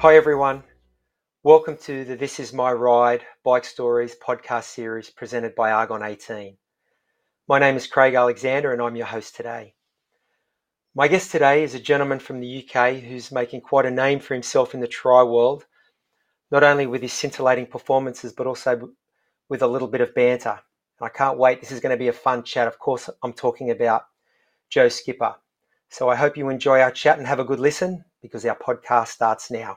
Hi, everyone. Welcome to the This Is My Ride Bike Stories podcast series presented by Argon 18. My name is Craig Alexander and I'm your host today. My guest today is a gentleman from the UK who's making quite a name for himself in the tri world, not only with his scintillating performances, but also with a little bit of banter. I can't wait. This is going to be a fun chat. Of course, I'm talking about Joe Skipper. So I hope you enjoy our chat and have a good listen because our podcast starts now.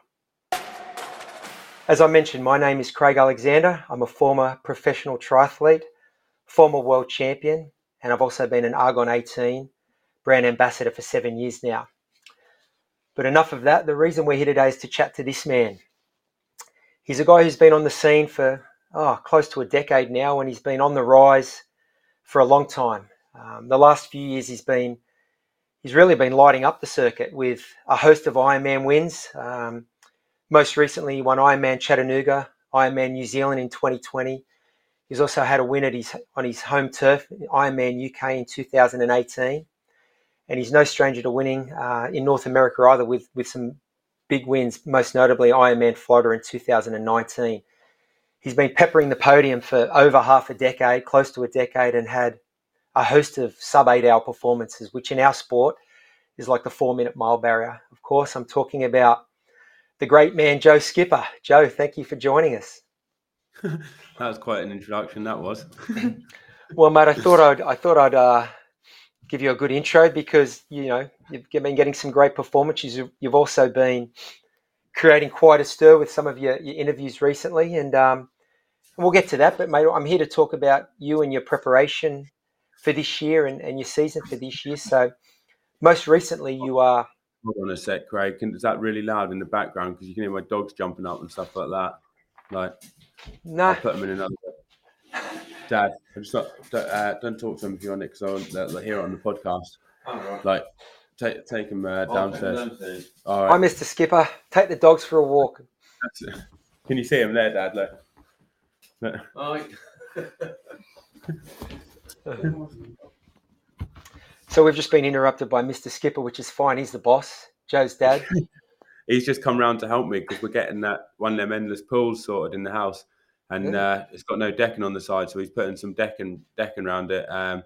As I mentioned, my name is Craig Alexander. I'm a former professional triathlete, former world champion, and I've also been an Argon 18 brand ambassador for seven years now. But enough of that. The reason we're here today is to chat to this man. He's a guy who's been on the scene for oh, close to a decade now, and he's been on the rise for a long time. Um, the last few years, he's been he's really been lighting up the circuit with a host of Ironman wins. Um, most recently, he won Ironman Chattanooga, Ironman New Zealand in 2020. He's also had a win at his on his home turf, Ironman UK in 2018, and he's no stranger to winning uh, in North America either, with with some big wins, most notably Ironman Florida in 2019. He's been peppering the podium for over half a decade, close to a decade, and had a host of sub eight hour performances, which in our sport is like the four minute mile barrier. Of course, I'm talking about the great man Joe Skipper. Joe, thank you for joining us. that was quite an introduction. That was. well, mate, I thought I'd I thought I'd uh, give you a good intro because you know you've been getting some great performances. You've also been creating quite a stir with some of your, your interviews recently, and um, we'll get to that. But mate, I'm here to talk about you and your preparation for this year and, and your season for this year. So, most recently, you are Hold on a sec, Craig. Is that really loud in the background? Because you can hear my dogs jumping up and stuff like that. Like, no, I'll put them in another. Dad, I just not, don't, uh, don't talk to them if you're on it because I want to hear it on the podcast. right. Like, take take them uh, downstairs. downstairs. All Hi. Mr. Skipper. Take the dogs for a walk. That's it. Can you see him there, Dad? Look. Look. Right. So we've just been interrupted by Mr. Skipper, which is fine. He's the boss. Joe's dad. He's just come round to help me because we're getting that one of them endless pools sorted in the house, and Yeah. uh, it's got no decking on the side, so he's putting some decking decking around it. Um,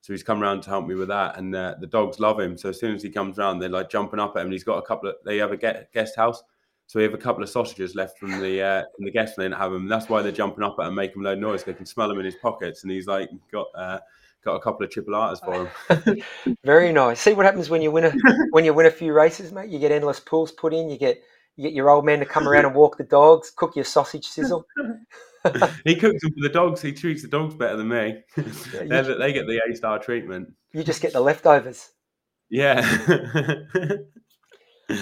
so he's come round to help me with that, and uh, the dogs love him. So as soon as he comes round, they're like jumping up at him. And he's got a couple of. They have a get, guest house, so we have a couple of sausages left from the uh, from the guests. And they have them. That's why they're jumping up at him, making loud noise. They can smell them in his pockets, and he's like got uh, got a couple of chipolatas for him. Very nice. See what happens when you win a when you win a few races, mate. You get endless pools put in. You get you get your old man to come around and walk the dogs, cook your sausage sizzle. he cooks them for the dogs. He treats the dogs better than me. They're they get the A star treatment. You just get the leftovers. Yeah.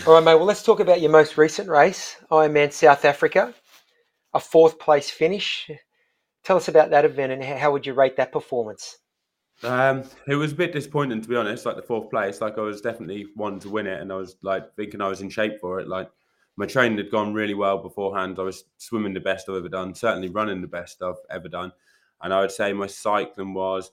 All right, mate. Well, let's talk about your most recent race, Ironman South Africa, a fourth place finish. Tell us about that event and how would you rate that performance? Um, it was a bit disappointing to be honest. Like the fourth place, like I was definitely wanting to win it, and I was like thinking I was in shape for it. Like my training had gone really well beforehand. I was swimming the best I've ever done, certainly running the best I've ever done, and I would say my cycling was.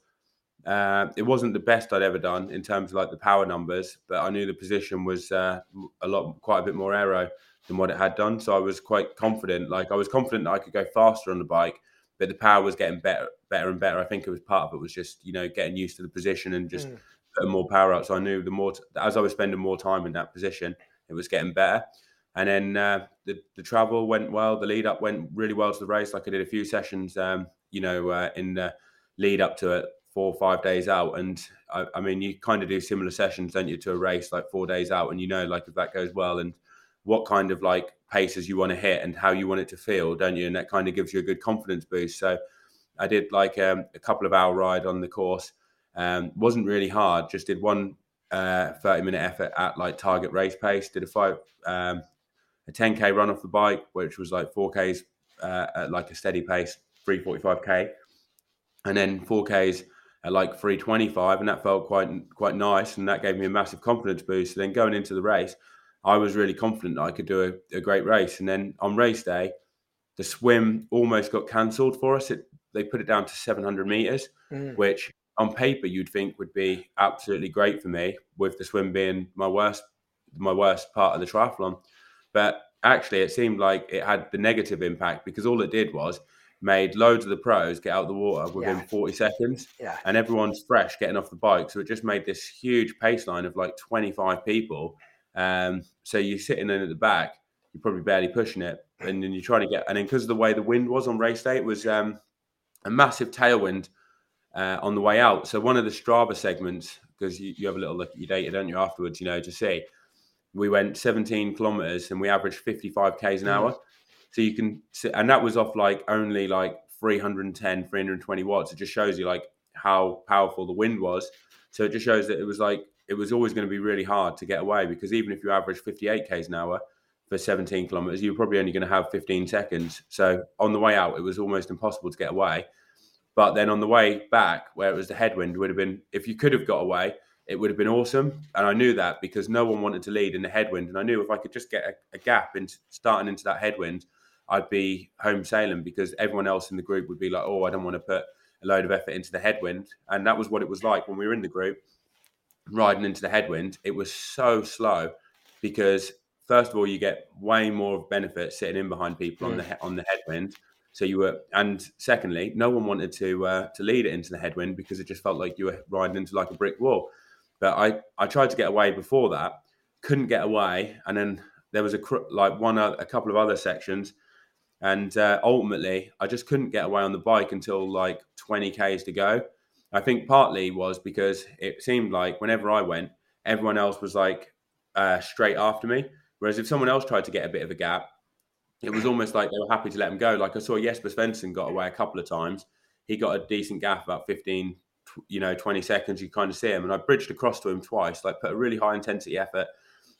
Uh, it wasn't the best I'd ever done in terms of like the power numbers, but I knew the position was uh, a lot, quite a bit more aero than what it had done. So I was quite confident. Like I was confident that I could go faster on the bike, but the power was getting better, better and better. I think it was part of it was just you know getting used to the position and just Mm. putting more power out. So I knew the more t- as I was spending more time in that position, it was getting better. And then uh, the the travel went well. The lead up went really well to the race. Like I did a few sessions, um, you know, uh, in the lead up to it, four or five days out. And I, I mean, you kind of do similar sessions, don't you, to a race like four days out, and you know, like if that goes well and what kind of like paces you want to hit and how you want it to feel, don't you? And that kind of gives you a good confidence boost. So I did like um, a couple of hour ride on the course. Um, wasn't really hard. Just did one uh, 30 minute effort at like target race pace. Did a five, um, a 10k run off the bike, which was like 4ks uh, at like a steady pace, 345k, and then 4ks at like 325, and that felt quite quite nice, and that gave me a massive confidence boost. So then going into the race, I was really confident that I could do a, a great race. And then on race day, the swim almost got cancelled for us. It, they put it down to 700 meters, Mm. which on paper you'd think would be absolutely great for me, with the swim being my worst my worst part of the triathlon. But actually it seemed like it had the negative impact because all it did was made loads of the pros get out of the water within Yeah. 40 seconds Yeah. and everyone's fresh getting off the bike. So it just made this huge pace line of like 25 people. Um, so you're sitting in at the back, you're probably barely pushing it, and then you're trying to get, and then because of the way the wind was on race day, it was um, a massive tailwind uh, on the way out. So one of the Strava segments, because you, you have a little look at your data, don't you, afterwards, you know, to see, we went 17 kilometers and we averaged 55 k's an Mm. hour. So you can, and that was off like only like 310, 320 watts. It just shows you like how powerful the wind was. So it just shows that it was like it was always going to be really hard to get away because even if you average 58 k's an hour for 17 kilometers, you're probably only going to have 15 seconds. So on the way out, it was almost impossible to get away. But then on the way back, where it was the headwind, would have been if you could have got away, it would have been awesome. And I knew that because no one wanted to lead in the headwind, and I knew if I could just get a, a gap in starting into that headwind, I'd be home sailing because everyone else in the group would be like, "Oh, I don't want to put a load of effort into the headwind," and that was what it was like when we were in the group riding into the headwind. It was so slow because first of all, you get way more of benefit sitting in behind people on the on the headwind. So you were, and secondly, no one wanted to uh, to lead it into the headwind because it just felt like you were riding into like a brick wall. But I I tried to get away before that, couldn't get away, and then there was a like one other, a couple of other sections, and uh, ultimately I just couldn't get away on the bike until like 20 k's to go. I think partly was because it seemed like whenever I went, everyone else was like uh, straight after me. Whereas if someone else tried to get a bit of a gap, it was almost like they were happy to let him go. Like I saw Jesper Svensson got away a couple of times. He got a decent gap, about 15, you know, 20 seconds. You kind of see him. And I bridged across to him twice, like put a really high intensity effort,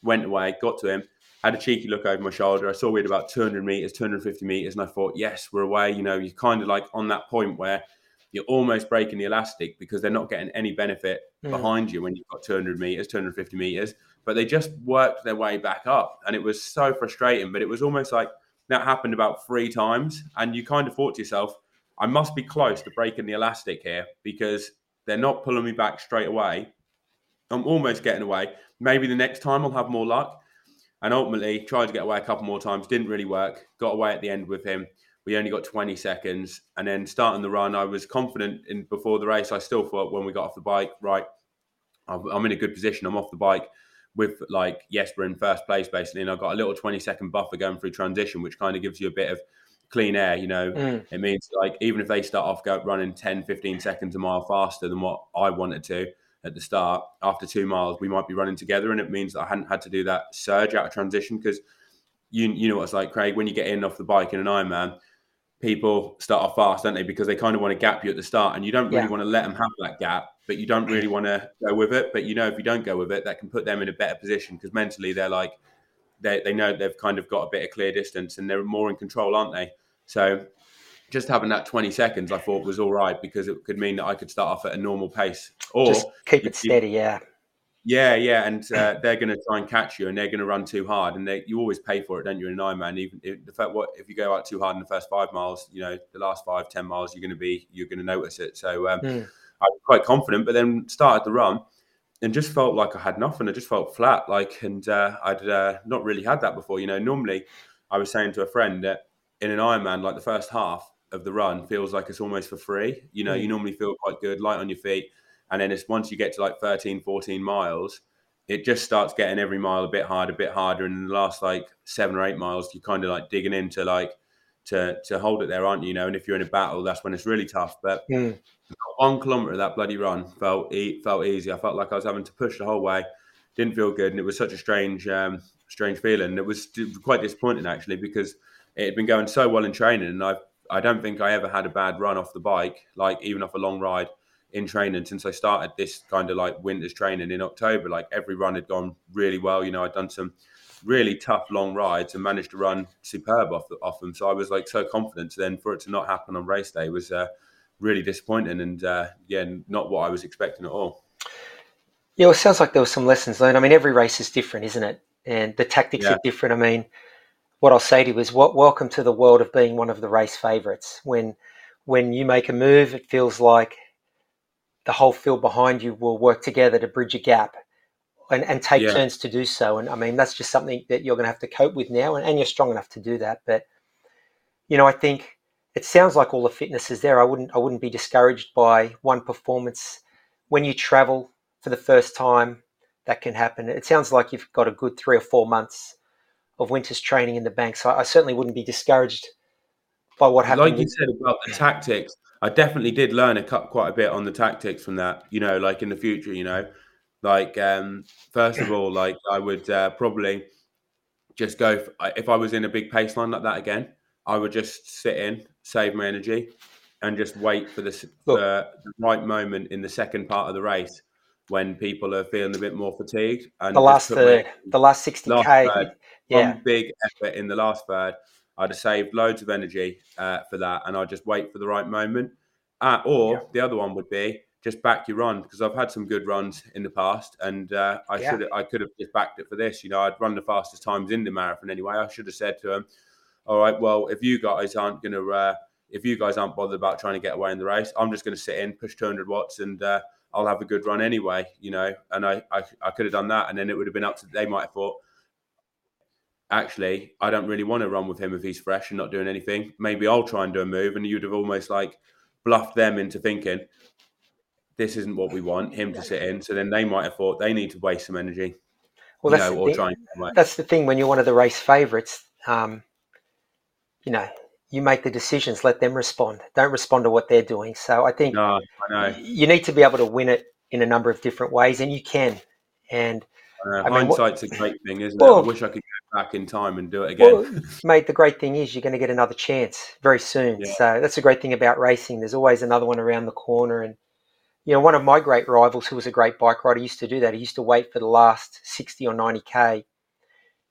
went away, got to him, had a cheeky look over my shoulder. I saw we had about 200 meters, 250 meters. And I thought, yes, we're away. You know, you're kind of like on that point where you're almost breaking the elastic because they're not getting any benefit Mm. behind you when you've got 200 meters, 250 meters. But they just worked their way back up. And it was so frustrating. But it was almost like that happened about three times. And you kind of thought to yourself, I must be close to breaking the elastic here because they're not pulling me back straight away. I'm almost getting away. Maybe the next time I'll have more luck. And ultimately, tried to get away a couple more times, didn't really work. Got away at the end with him. We only got 20 seconds. And then starting the run, I was confident in before the race. I still thought when we got off the bike, right, I'm in a good position. I'm off the bike with like Jesper in first place, basically. And I've got a little 20 second buffer going through transition, which kind of gives you a bit of clean air, you know. Mm. It means like even if they start off go running 10, 15 seconds a mile faster than what I wanted to at the start, after two miles, we might be running together. And it means that I hadn't had to do that surge out of transition because you you know what it's like, Craig, when you get in off the bike in an Ironman, people start off fast, don't they? Because they kind of want to gap you at the start and you don't really Yeah. want to let them have that gap, but you don't really mm. want to go with it. But you know, if you don't go with it, that can put them in a better position because mentally they're like, they, they know they've kind of got a bit of clear distance and they're more in control, aren't they? So just having that 20 seconds, I thought was all right because it could mean that I could start off at a normal pace. Or, Just keep it steady. Yeah. Yeah, yeah, and uh, they're going to try and catch you, and they're going to run too hard, and they, you always pay for it, don't you? In an Ironman, even if, the fact what if you go out too hard in the first five miles, you know, the last five, ten miles, you're going to be you're going to notice it. So um, Mm. I was quite confident, but then started the run and just felt like I had nothing. I just felt flat, like, and uh, I'd uh, not really had that before. You know, normally I was saying to a friend that in an Ironman, like the first half of the run feels like it's almost for free. You know, you Mm. normally feel quite good, light on your feet. And then it's once you get to like 13, 14 miles, it just starts getting every mile a bit harder, a bit harder. And in the last like seven or eight miles, you're kind of like digging into like to to hold it there, aren't you? You know, and if you're in a battle, that's when it's really tough. But Mm. one kilometer of that bloody run felt e- felt easy. I felt like I was having to push the whole way. Didn't feel good, and it was such a strange um, strange feeling. It was quite disappointing actually because it had been going so well in training, and I I don't think I ever had a bad run off the bike, like even off a long ride in training since I started this kind of like winter's training in October. Like every run had gone really well. You know, I'd done some really tough long rides and managed to run superb off off them. So I was like so confident. So then for it to not happen on race day was uh, really disappointing and uh, yeah, not what I was expecting at all. Yeah, well, it sounds like there were some lessons learned. I mean, every race is different, isn't it? And the tactics Yeah. are different. I mean, what I'll say to you is, what, welcome to the world of being one of the race favourites. When when you make a move, it feels like the whole field behind you will work together to bridge a gap. and, and take yeah. turns to do so. And I mean, that's just something that you're going to have to cope with now, and, and you're strong enough to do that. But you know, I think it sounds like all the fitness is there. I wouldn't I wouldn't be discouraged by one performance when you travel for the first time. That can happen. It sounds like you've got a good three or four months of winter's training in the bank. So I certainly wouldn't be discouraged by what happened. Like you said about the tactics, I definitely did learn a cut quite a bit on the tactics from that. You know, like in the future, you know, like um, first of all, like I would uh, probably just go for, if I was in a big pace line like that again. I would just sit in, save my energy, and just wait for the, the right moment in the second part of the race when people are feeling a bit more fatigued. And the last third, the last sixty k, yeah, one big effort in the last third. I'd have saved loads of energy uh, for that, and I'd just wait for the right moment. Uh, or yeah. the other one would be just back your run because I've had some good runs in the past, and uh, I yeah. should I could have just backed it for this. You know, I'd run the fastest times in the marathon anyway. I should have said to them, "All right, well, if you guys aren't going to, uh, if you guys aren't bothered about trying to get away in the race, I'm just going to sit in, push 200 watts, and uh, I'll have a good run anyway." You know, and I, I I could have done that, and then it would have been up to they might have thought actually, I don't really want to run with him if he's fresh and not doing anything. Maybe I'll try and do a move. And you'd have almost like bluffed them into thinking, this isn't what we want him to sit in. So then they might have thought they need to waste some energy. Well, that's, know, the, thing. that's the thing when you're one of the race favourites. Um, you know, you make the decisions, let them respond. Don't respond to what they're doing. So I think no, I you need to be able to win it in a number of different ways, and you can. And uh, I mean, hindsight's what, a great thing, isn't well, it? I wish I could go back in time and do it again. Well, mate, the great thing is you're going to get another chance very soon. Yeah. So that's a great thing about racing. There's always another one around the corner. And, you know, one of my great rivals who was a great bike rider used to do that. He used to wait for the last 60 or 90K.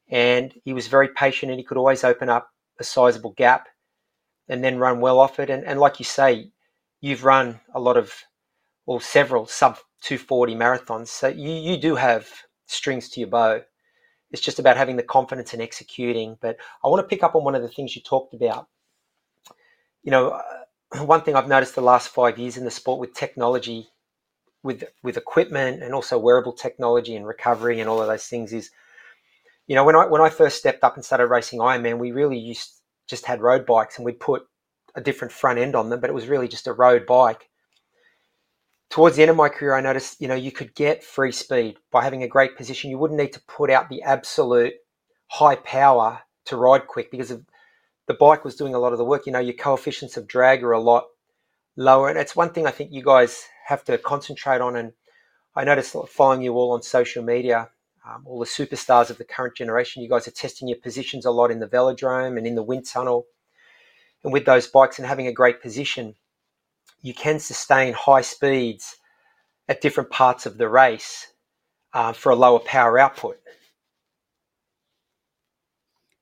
And he was very patient and he could always open up a sizable gap and then run well off it. And, and like you say, you've run a lot of, or several sub 240 marathons. So you, you do have strings to your bow. It's just about having the confidence and executing. But I want to pick up on one of the things you talked about. You know, uh, one thing I've noticed the last five years in the sport with technology, with with equipment and also wearable technology and recovery and all of those things is, you know, when I when I first stepped up and started racing Ironman, we really used just had road bikes and we'd put a different front end on them, but it was really just a road bike towards the end of my career, I noticed, you know, you could get free speed by having a great position. You wouldn't need to put out the absolute high power to ride quick because of, the bike was doing a lot of the work. You know, your coefficients of drag are a lot lower. And it's one thing I think you guys have to concentrate on. And I noticed following you all on social media, um, all the superstars of the current generation, you guys are testing your positions a lot in the velodrome and in the wind tunnel. And with those bikes and having a great position, you can sustain high speeds at different parts of the race uh, for a lower power output.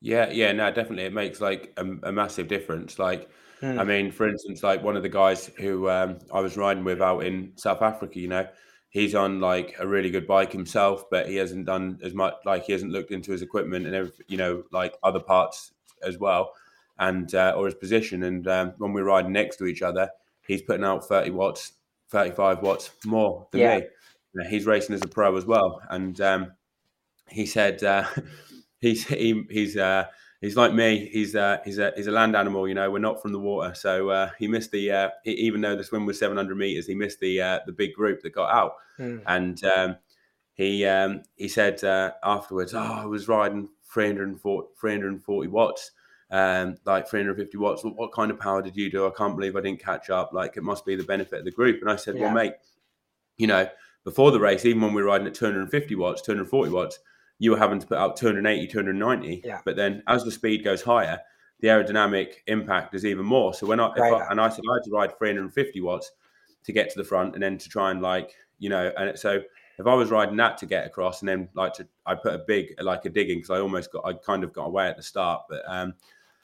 Yeah, yeah, no, definitely, it makes like a, a massive difference. Like, mm. I mean, for instance, like one of the guys who um, I was riding with out in South Africa, you know, he's on like a really good bike himself, but he hasn't done as much. Like, he hasn't looked into his equipment and every, you know, like other parts as well, and uh, or his position. And um, when we're riding next to each other, he's putting out 30 watts, 35 watts more than yeah. me. he's racing as a pro as well. And um, he said uh, he's he, he's uh, he's like me. He's uh, he's a he's a land animal. You know, we're not from the water. So uh, he missed the uh, even though the swim was 700 meters, he missed the uh, the big group that got out. Mm. And um, he um, he said uh, afterwards, "Oh, I was riding 340, 340 watts." Um, like 350 watts. What, what, kind of power did you do? I can't believe I didn't catch up. Like it must be the benefit of the group. And I said, yeah. well, mate, you know, before the race, even when we were riding at 250 watts, 240 watts, you were having to put out 280, 290. Yeah. But then as the speed goes higher, the aerodynamic impact is even more. So when I, I and I said I had to ride 350 watts to get to the front and then to try and like, you know, and so if I was riding that to get across and then like to, I put a big, like a digging because I almost got, I kind of got away at the start, but, um,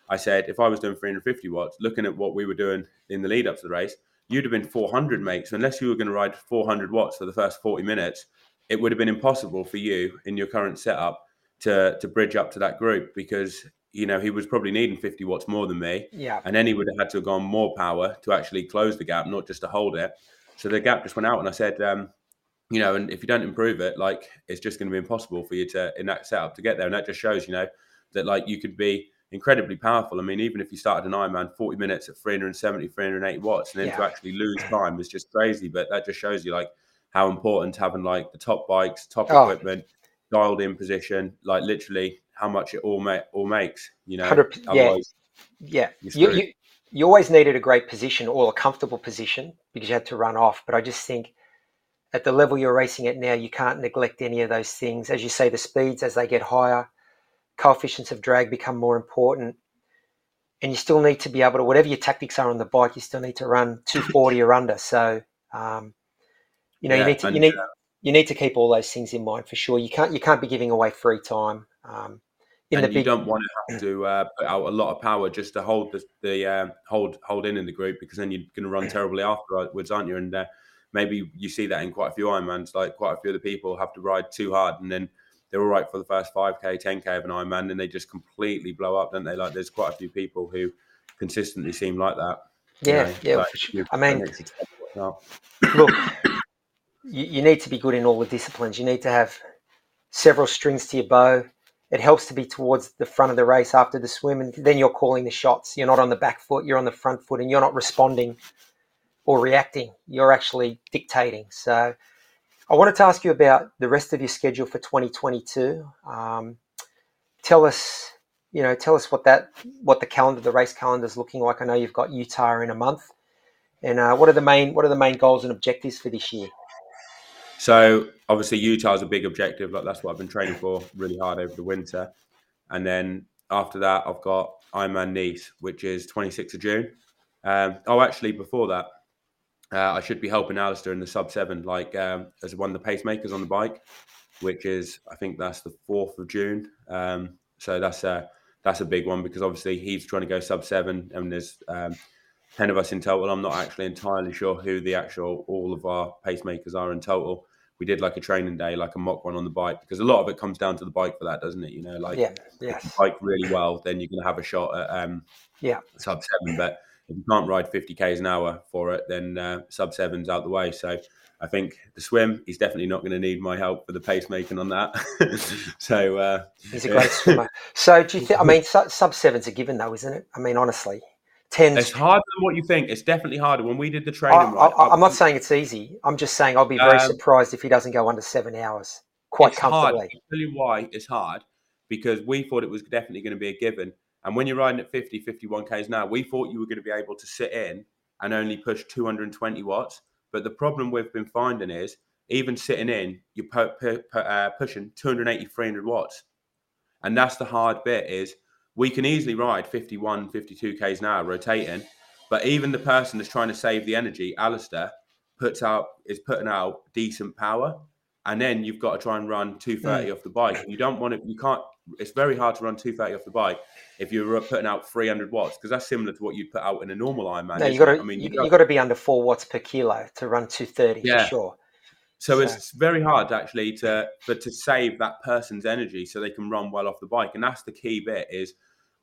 I said, if I was doing 350 watts, looking at what we were doing in the lead up to the race, you'd have been 400, mate. So unless you were going to ride 400 watts for the first 40 minutes, it would have been impossible for you in your current setup to to bridge up to that group because you know he was probably needing 50 watts more than me. Yeah. And then he would have had to have gone more power to actually close the gap, not just to hold it. So the gap just went out, and I said, um, you know, and if you don't improve it, like it's just going to be impossible for you to in that setup to get there. And that just shows, you know, that like you could be incredibly powerful. I mean, even if you started an Ironman 40 minutes at 370, 380 watts, and then yeah. to actually lose time is just crazy. But that just shows you like how important having like the top bikes, top oh. equipment, dialed in position, like literally how much it all ma- all makes. You know, yeah, yeah. You, you, you always needed a great position or a comfortable position because you had to run off. But I just think at the level you're racing at now, you can't neglect any of those things. As you say, the speeds as they get higher, coefficients of drag become more important. And you still need to be able to, whatever your tactics are on the bike, you still need to run 240 or under. So, um, you know, yeah, you need to, you need, you need to keep all those things in mind for sure. You can't, you can't be giving away free time. Um, in and the big... you don't want to have to uh, put out a lot of power just to hold the, the uh, hold hold in in the group because then you're going to run terribly afterwards, aren't you? And uh, maybe you see that in quite a few Ironmans. Like quite a few of the people have to ride too hard, and then they're all right for the first five k, ten k of an Ironman, and they just completely blow up, don't they? Like there's quite a few people who consistently seem like that. Yeah, you know, yeah. Like, I mean, look, you, you need to be good in all the disciplines. You need to have several strings to your bow it helps to be towards the front of the race after the swim, and then you're calling the shots. You're not on the back foot, you're on the front foot, and you're not responding or reacting. You're actually dictating. So, I wanted to ask you about the rest of your schedule for 2022. Um, tell us, you know, tell us what that, what the calendar, the race calendar is looking like. I know you've got Utah in a month, and uh, what are the main, what are the main goals and objectives for this year? So obviously Utah is a big objective. Like that's what I've been training for really hard over the winter. And then after that, I've got Ironman Nice, which is 26th of June. Um, oh, actually, before that, uh, I should be helping Alistair in the sub seven, like um, as one of the pacemakers on the bike, which is I think that's the fourth of June. Um, so that's a that's a big one because obviously he's trying to go sub seven, and there's um, ten of us in total. I'm not actually entirely sure who the actual all of our pacemakers are in total we did like a training day, like a mock one on the bike, because a lot of it comes down to the bike for that, doesn't it? You know, like yeah, yeah. bike really well, then you're going to have a shot at um, yeah sub seven. But if you can't ride 50 k's an hour for it, then uh, sub seven's out the way. So I think the swim, he's definitely not going to need my help for the pacemaking on that. so uh, he's a great swimmer. So do you think? I mean, sub seven's a given, though, isn't it? I mean, honestly, tends. It's harder than what you think. It's definitely harder. When we did the training, I, right, I, am not saying it's easy. I'm just saying I'll be very um, surprised if he doesn't go under seven hours quite comfortably. Hard. I'll tell you why it's hard because we thought it was definitely going to be a given. And when you're riding at 50, 51 k's now, we thought you were going to be able to sit in and only push 220 watts. But the problem we've been finding is even sitting in, you're pu- pu- pu- uh, pushing 280, 300 watts. And that's the hard bit is we can easily ride 51, 52 k's an hour rotating, but even the person that's trying to save the energy, Alistair, puts out is putting out decent power, and then you've got to try and run 230 mm. off the bike. You don't want to, you can't. It's very hard to run 230 off the bike if you're uh, putting out 300 watts because that's similar to what you'd put out in a normal Ironman. No, you got to. I mean, you, you got to be under four watts per kilo to run 230 yeah. for sure. So, so, it's very hard actually to but to save that person's energy so they can run well off the bike, and that's the key bit is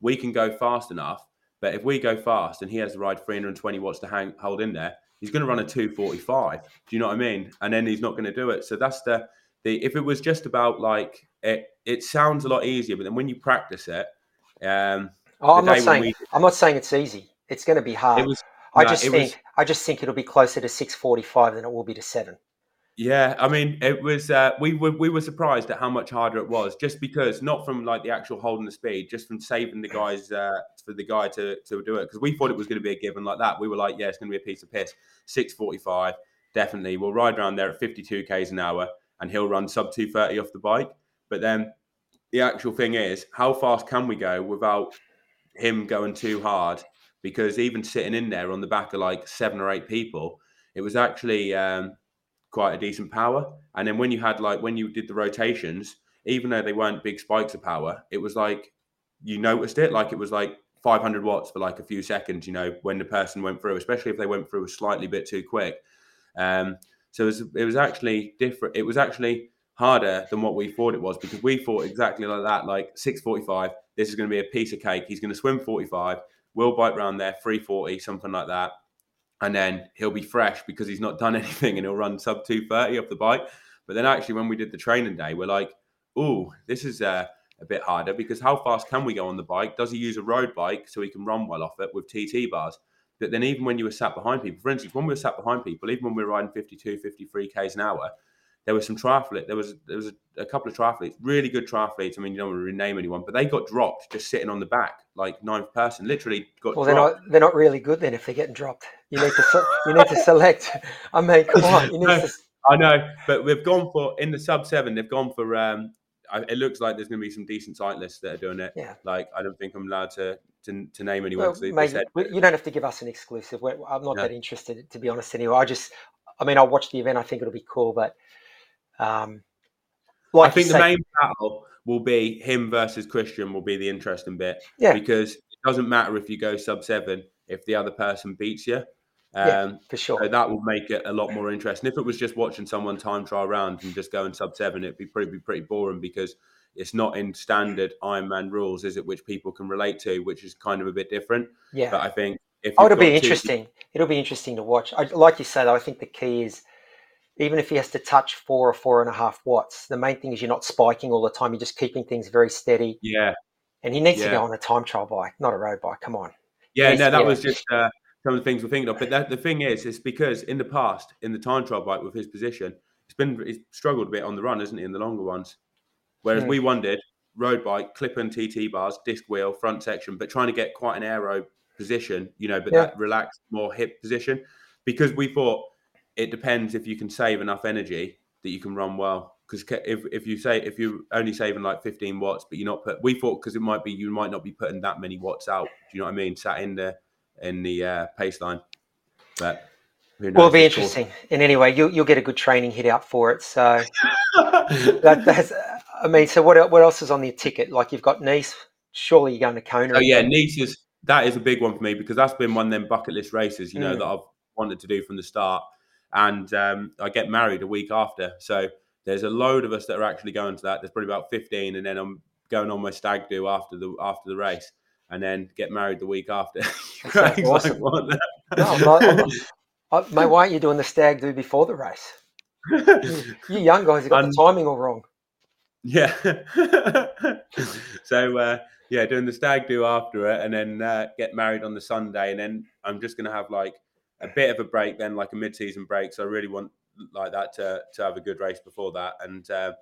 we can go fast enough. But if we go fast and he has to ride 320 watts to hang, hold in there, he's going to run a 245. Do you know what I mean? And then he's not going to do it. So that's the the. If it was just about like it, it sounds a lot easier, but then when you practice it, um, oh, I'm not saying we, I'm not saying it's easy. It's going to be hard. Was, I no, just think was, I just think it'll be closer to 645 than it will be to seven. Yeah, I mean, it was. Uh, we were we were surprised at how much harder it was, just because not from like the actual holding the speed, just from saving the guys uh, for the guy to to do it. Because we thought it was going to be a given like that. We were like, yeah, it's going to be a piece of piss. Six forty five, definitely. We'll ride around there at fifty two k's an hour, and he'll run sub two thirty off the bike. But then the actual thing is, how fast can we go without him going too hard? Because even sitting in there on the back of like seven or eight people, it was actually. Um, quite a decent power. And then when you had like when you did the rotations, even though they weren't big spikes of power, it was like you noticed it, like it was like 500 watts for like a few seconds. You know, when the person went through, especially if they went through a slightly bit too quick. Um, so it was, it was actually different. It was actually harder than what we thought it was because we thought exactly like that, like 645. This is going to be a piece of cake. He's going to swim 45. We'll bike round there 340, something like that and then he'll be fresh because he's not done anything and he'll run sub 230 off the bike But then actually, when we did the training day, we're like, oh, this is uh, a bit harder because how fast can we go on the bike? Does he use a road bike so he can run well off it with TT bars? But then even when you were sat behind people, for instance, when we were sat behind people, even when we were riding 52, 53 Ks an hour, there was some triathletes. There was there was a, a, couple of triathletes, really good triathletes. I mean, you don't want to rename anyone, but they got dropped just sitting on the back, like ninth person, literally got. Well, they're not they're not really good then if they're getting dropped. You need to you need to select. I mean, come on, you need no, to. I know, but we've gone for in the sub seven. They've gone for. um It looks like there's going to be some decent cyclists that are doing it. Yeah. Like I don't think I'm allowed to to, to name anyone. Well, they said, you don't have to give us an exclusive. I'm not No. that interested, to be honest. Anyway, I just, I mean, I'll watch the event. I think it'll be cool, but um, like I think the say- main battle will be him versus Christian will be the interesting bit. Yeah. Because it doesn't matter if you go sub seven if the other person beats you. Um, Yeah, for sure. So that will make it a lot more interesting. If it was just watching someone time trial around and just going sub seven, it'd be pretty be pretty boring because it's not in standard Ironman rules, is it? Which people can relate to, which is kind of a bit different. yeah. But I think if Oh, it'll be got two- interesting. It'll be interesting to watch. I, like you say, though, I think the key is even if he has to touch four or four and a half watts, the main thing is you're not spiking all the time. You're just keeping things very steady. yeah, And he needs to go on a time trial bike, not a road bike. Come on. Yeah, no, that yeah. was just uh, some of the things we're thinking of. But that, the thing is, it's because in the past, in the time trial bike with his position, it's been he's struggled a bit on the run, isn't he, in the longer ones? Whereas Hmm. we wondered road bike, clip and TT bars, disc wheel, front section, but trying to get quite an aero position, you know, but Yeah. that relaxed, more hip position, because we thought it depends if you can save enough energy that you can run well. Because if, if you say if you're only saving like 15 watts, but you're not put, we thought because it might be you might not be putting that many watts out. Do you know what I mean? Sat in the in the uh, pace line, but who Well, it'll be interesting. And anyway, you'll, you'll get a good training hit out for it. So that, that's, I mean, so what, what else is on the ticket? Like you've got Nice. Surely you're going to Kona. Oh yeah. Nice is that is a big one for me because that's been one of them bucket list races, you know, Mm. that I've wanted to do from the start. And um, I get married a week after, so there's a load of us that are actually going to that. There's probably about 15, and then I'm going on my stag do after the after the race, and then get married the week after. like, awesome. "What No, I'm not- I'm not- Uh, mate, why aren't you doing the stag do before the race? You young guys have got Um, the timing all wrong. Yeah. so uh, yeah, doing the stag do after it, and then uh, get married on the Sunday, and then I'm just gonna have like a bit of a break, then like a mid-season break. So I really want like that to to have a good race before that, and uh,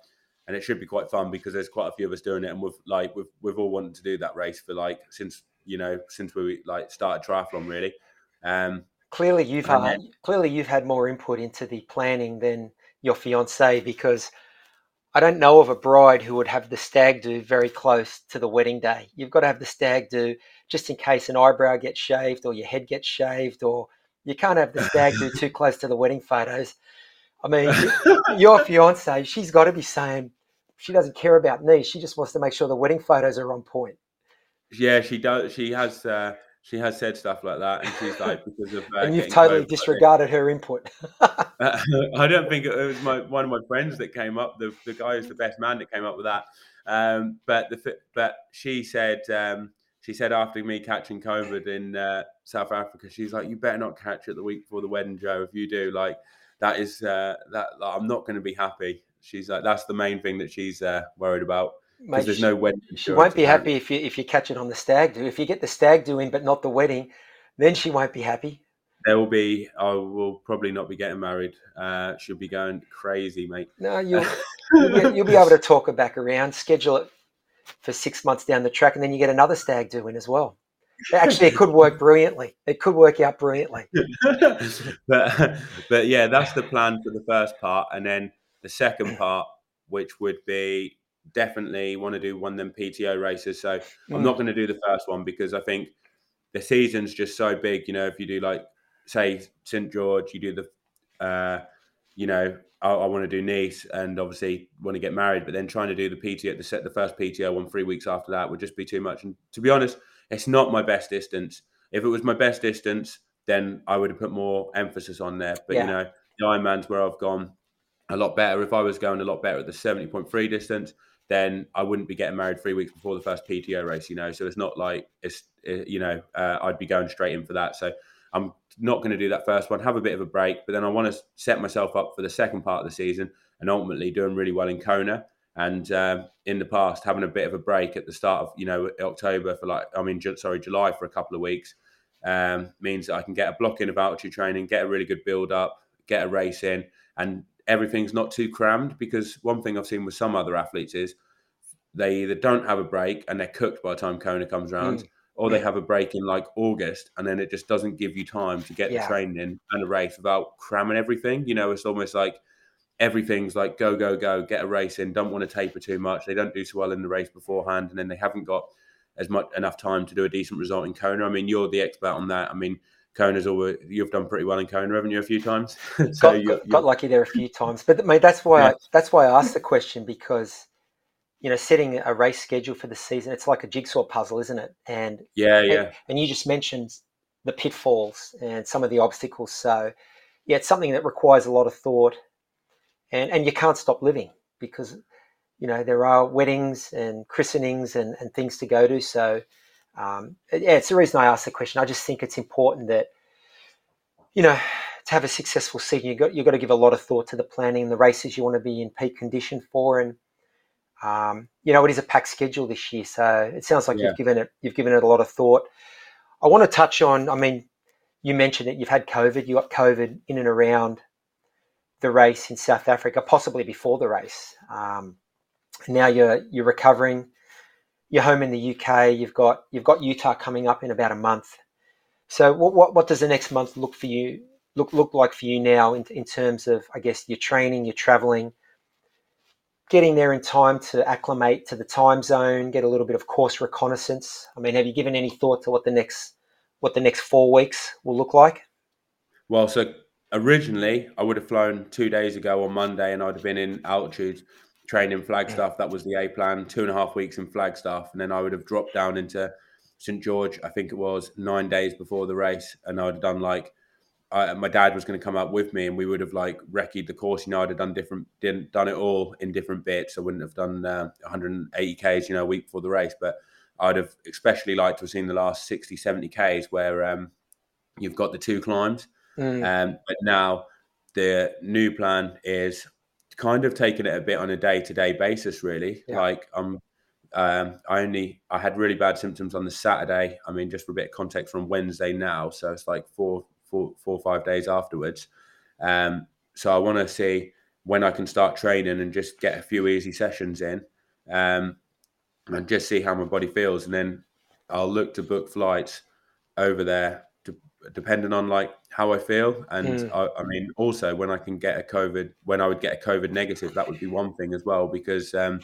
and it should be quite fun because there's quite a few of us doing it, and we've like we've we've all wanted to do that race for like since you know since we like started triathlon really. Um, Clearly, you've had clearly you've had more input into the planning than your fiance because I don't know of a bride who would have the stag do very close to the wedding day. You've got to have the stag do just in case an eyebrow gets shaved or your head gets shaved, or you can't have the stag do too close to the wedding photos. I mean, your fiance, she's got to be saying she doesn't care about me. She just wants to make sure the wedding photos are on point. yeah, she does. She has. Uh, she has said stuff like that, and she's like because of. Uh, and you've totally disregarded her input. Uh, I don't think it was my one of my friends that came up. The the guy is the best man that came up with that. Um, but the but she said um, she said after me catching COVID in uh, South Africa, she's like, you better not catch it the week before the wedding, Joe. If you do, like that is uh, that like, I'm not going to be happy. She's like that's the main thing that she's uh, worried about because there's she- no wedding. She won't be happy if you if you catch it on the stag do. If you get the stag do in but not the wedding, then she won't be happy. There will be. I will probably not be getting married. Uh, she'll be going crazy, mate. No, you'll you'll be, you'll be able to talk her back around, schedule it for six months down the track, and then you get another stag do in as well. Actually, it could work brilliantly. It could work out brilliantly. but but yeah, that's the plan for the first part, and then the second part, which would be definitely want to do one of them PTO races. So I'm Mm. not going to do the first one because I think the season's just so big. You know, if you do like say St George, you do the, uh, you know, I, I want to do Nice, and obviously want to get married, but then trying to do the PTO, the set the first PTO one three weeks after that would just be too much. And to be honest, it's not my best distance. If it was my best distance, then I would have put more emphasis on there. But Yeah. you know, the Ironman's where I've gone a lot better. If I was going a lot better at the seventy point three distance, then I wouldn't be getting married three weeks before the first PTO race. You know, so it's not like it's uh, you know uh, I'd be going straight in for that. So I'm not going to do that first one. Have a bit of a break, but then I want to set myself up for the second part of the season and ultimately doing really well in Kona. And uh, in the past, having a bit of a break at the start of you know October for like I mean sorry July for a couple of weeks um, means that I can get a block in of altitude training, get a really good build up, get a race in, and everything's not too crammed. Because one thing I've seen with some other athletes is they either don't have a break and they're cooked by the time Kona comes around, mm. Or they have a break in like August and then it just doesn't give you time to get yeah. the training in and a race without cramming everything. You know, it's almost like everything's like go go go get a race in don't want to taper too much they don't do so well in the race beforehand and then they haven't got as much enough time to do a decent result in kona i mean you're the expert on that i mean kona's always you've done pretty well in kona haven't you a few times so got, you're, got, got, lucky there a few times but mate that's why yeah. I, that's why i asked the question because you know setting a race schedule for the season it's like a jigsaw puzzle isn't it and yeah yeah and, and you just mentioned the pitfalls and some of the obstacles so yeah it's something that requires a lot of thought and and you can't stop living because you know there are weddings and christenings and, and things to go to. So um, yeah, it's the reason I asked the question. I just think it's important that you know to have a successful season, you got you've got to give a lot of thought to the planning, and the races you want to be in peak condition for, and um, you know it is a packed schedule this year. So it sounds like yeah. you've given it you've given it a lot of thought. I want to touch on. I mean, you mentioned that you've had COVID. You got COVID in and around the race in South Africa, possibly before the race. Um, now you're you're recovering. You're home in the UK. You've got you've got Utah coming up in about a month. So what what, what does the next month look for you look look like for you now in, in terms of I guess your training, your traveling, getting there in time to acclimate to the time zone, get a little bit of course reconnaissance. I mean, have you given any thought to what the next what the next four weeks will look like? Well, so originally I would have flown two days ago on Monday, and I'd have been in altitude training Flagstaff. That was the A plan. Two and a half weeks in Flagstaff, and then I would have dropped down into St George. I think it was nine days before the race, and I would have done like. I, my dad was going to come up with me, and we would have like recceed the course. You know, I'd have done different, didn't done it all in different bits. I wouldn't have done uh, 180 k's, you know, a week before the race, but I'd have especially liked to have seen the last 60, 70 k's where um, you've got the two climbs Mm. Um, but now the new plan is kind of taking it a bit on a day to day basis, really. Yeah. Like I'm, um, I only I had really bad symptoms on the Saturday. I mean, just for a bit of context, from Wednesday now, so it's like four, four, four, five days afterwards. Um, so I want to see when I can start training and just get a few easy sessions in, um, and just see how my body feels, and then I'll look to book flights over there depending on like how I feel. And mm. I, I, mean, also when I can get a COVID, when I would get a COVID negative, that would be one thing as well, because um,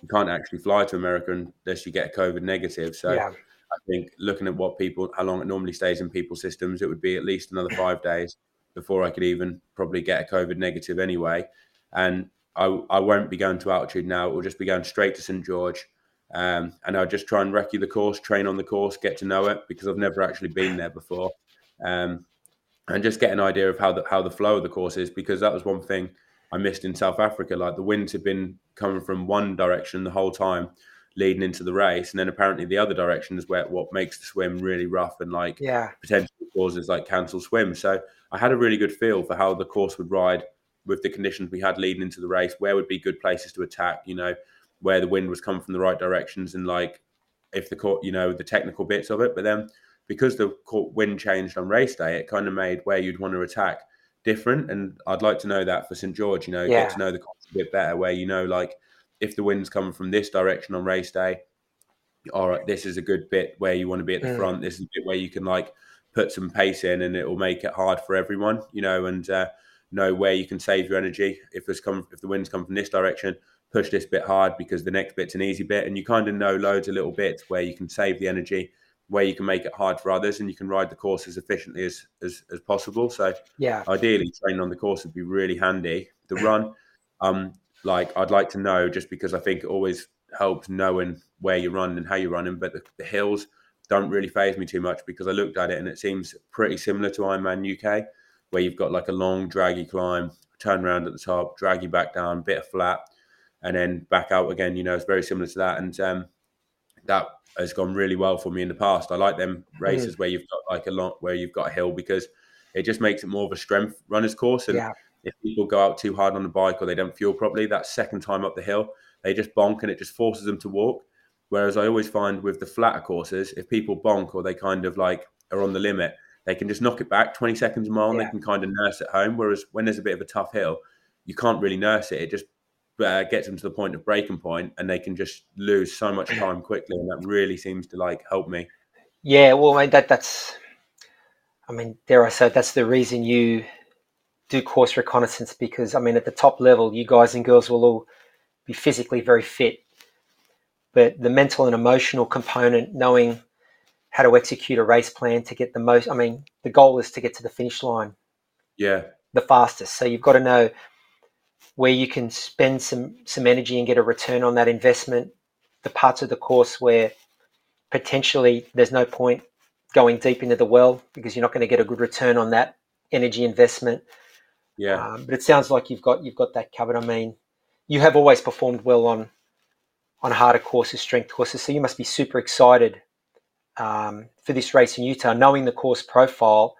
you can't actually fly to America unless you get a COVID negative. So yeah. I think looking at what people, how long it normally stays in people's systems, it would be at least another five days before I could even probably get a COVID negative anyway. And I, I won't be going to altitude now. It will just be going straight to St. George. Um, and I'll just try and recce the course, train on the course, get to know it because I've never actually been there before um, and just get an idea of how the how the flow of the course is because that was one thing I missed in South Africa. Like the winds had been coming from one direction the whole time leading into the race, and then apparently the other direction is where what makes the swim really rough and like yeah potentially causes like cancel swim. So I had a really good feel for how the course would ride with the conditions we had leading into the race. Where would be good places to attack? You know, where the wind was coming from the right directions and like if the court, you know, the technical bits of it. But then because the court wind changed on race day, it kind of made where you'd want to attack different. And I'd like to know that for St George, you know, yeah. get to know the course a bit better, where you know, like if the wind's coming from this direction on race day, all right, this is a good bit where you want to be at the mm. front. This is a bit where you can like put some pace in, and it will make it hard for everyone, you know, and uh, know where you can save your energy. If it's come, if the wind's come from this direction, push this bit hard because the next bit's an easy bit, and you kind of know loads of little bits where you can save the energy where you can make it hard for others and you can ride the course as efficiently as as, as possible. So yeah, ideally training on the course would be really handy. The run, um, like I'd like to know just because I think it always helps knowing where you run and how you're running. But the, the hills don't really faze me too much because I looked at it and it seems pretty similar to Ironman UK, where you've got like a long draggy climb, turn around at the top, drag you back down, bit of flat, and then back out again. You know, it's very similar to that. And um, that has gone really well for me in the past. I like them races mm. where you've got like a lot where you've got a hill because it just makes it more of a strength runners course. And yeah. If people go out too hard on the bike or they don't fuel properly, that second time up the hill, they just bonk and it just forces them to walk. Whereas I always find with the flatter courses, if people bonk or they kind of like are on the limit, they can just knock it back 20 seconds a mile and yeah. they can kind of nurse it home. Whereas when there's a bit of a tough hill, you can't really nurse it. It just uh, gets them to the point of breaking point and they can just lose so much time quickly. And that really seems to like help me. Yeah, well, I mean, that that's, I mean, dare I say, that's the reason you do course reconnaissance because, I mean, at the top level, you guys and girls will all be physically very fit. But the mental and emotional component, knowing how to execute a race plan to get the most, I mean, the goal is to get to the finish line. Yeah. The fastest. So you've got to know where you can spend some some energy and get a return on that investment. The parts of the course where potentially there's no point going deep into the well because you're not going to get a good return on that energy investment. Yeah. Um, but it sounds like you've got you've got that covered. I mean, you have always performed well on on harder courses, strength courses, so you must be super excited um, for this race in Utah, knowing the course profile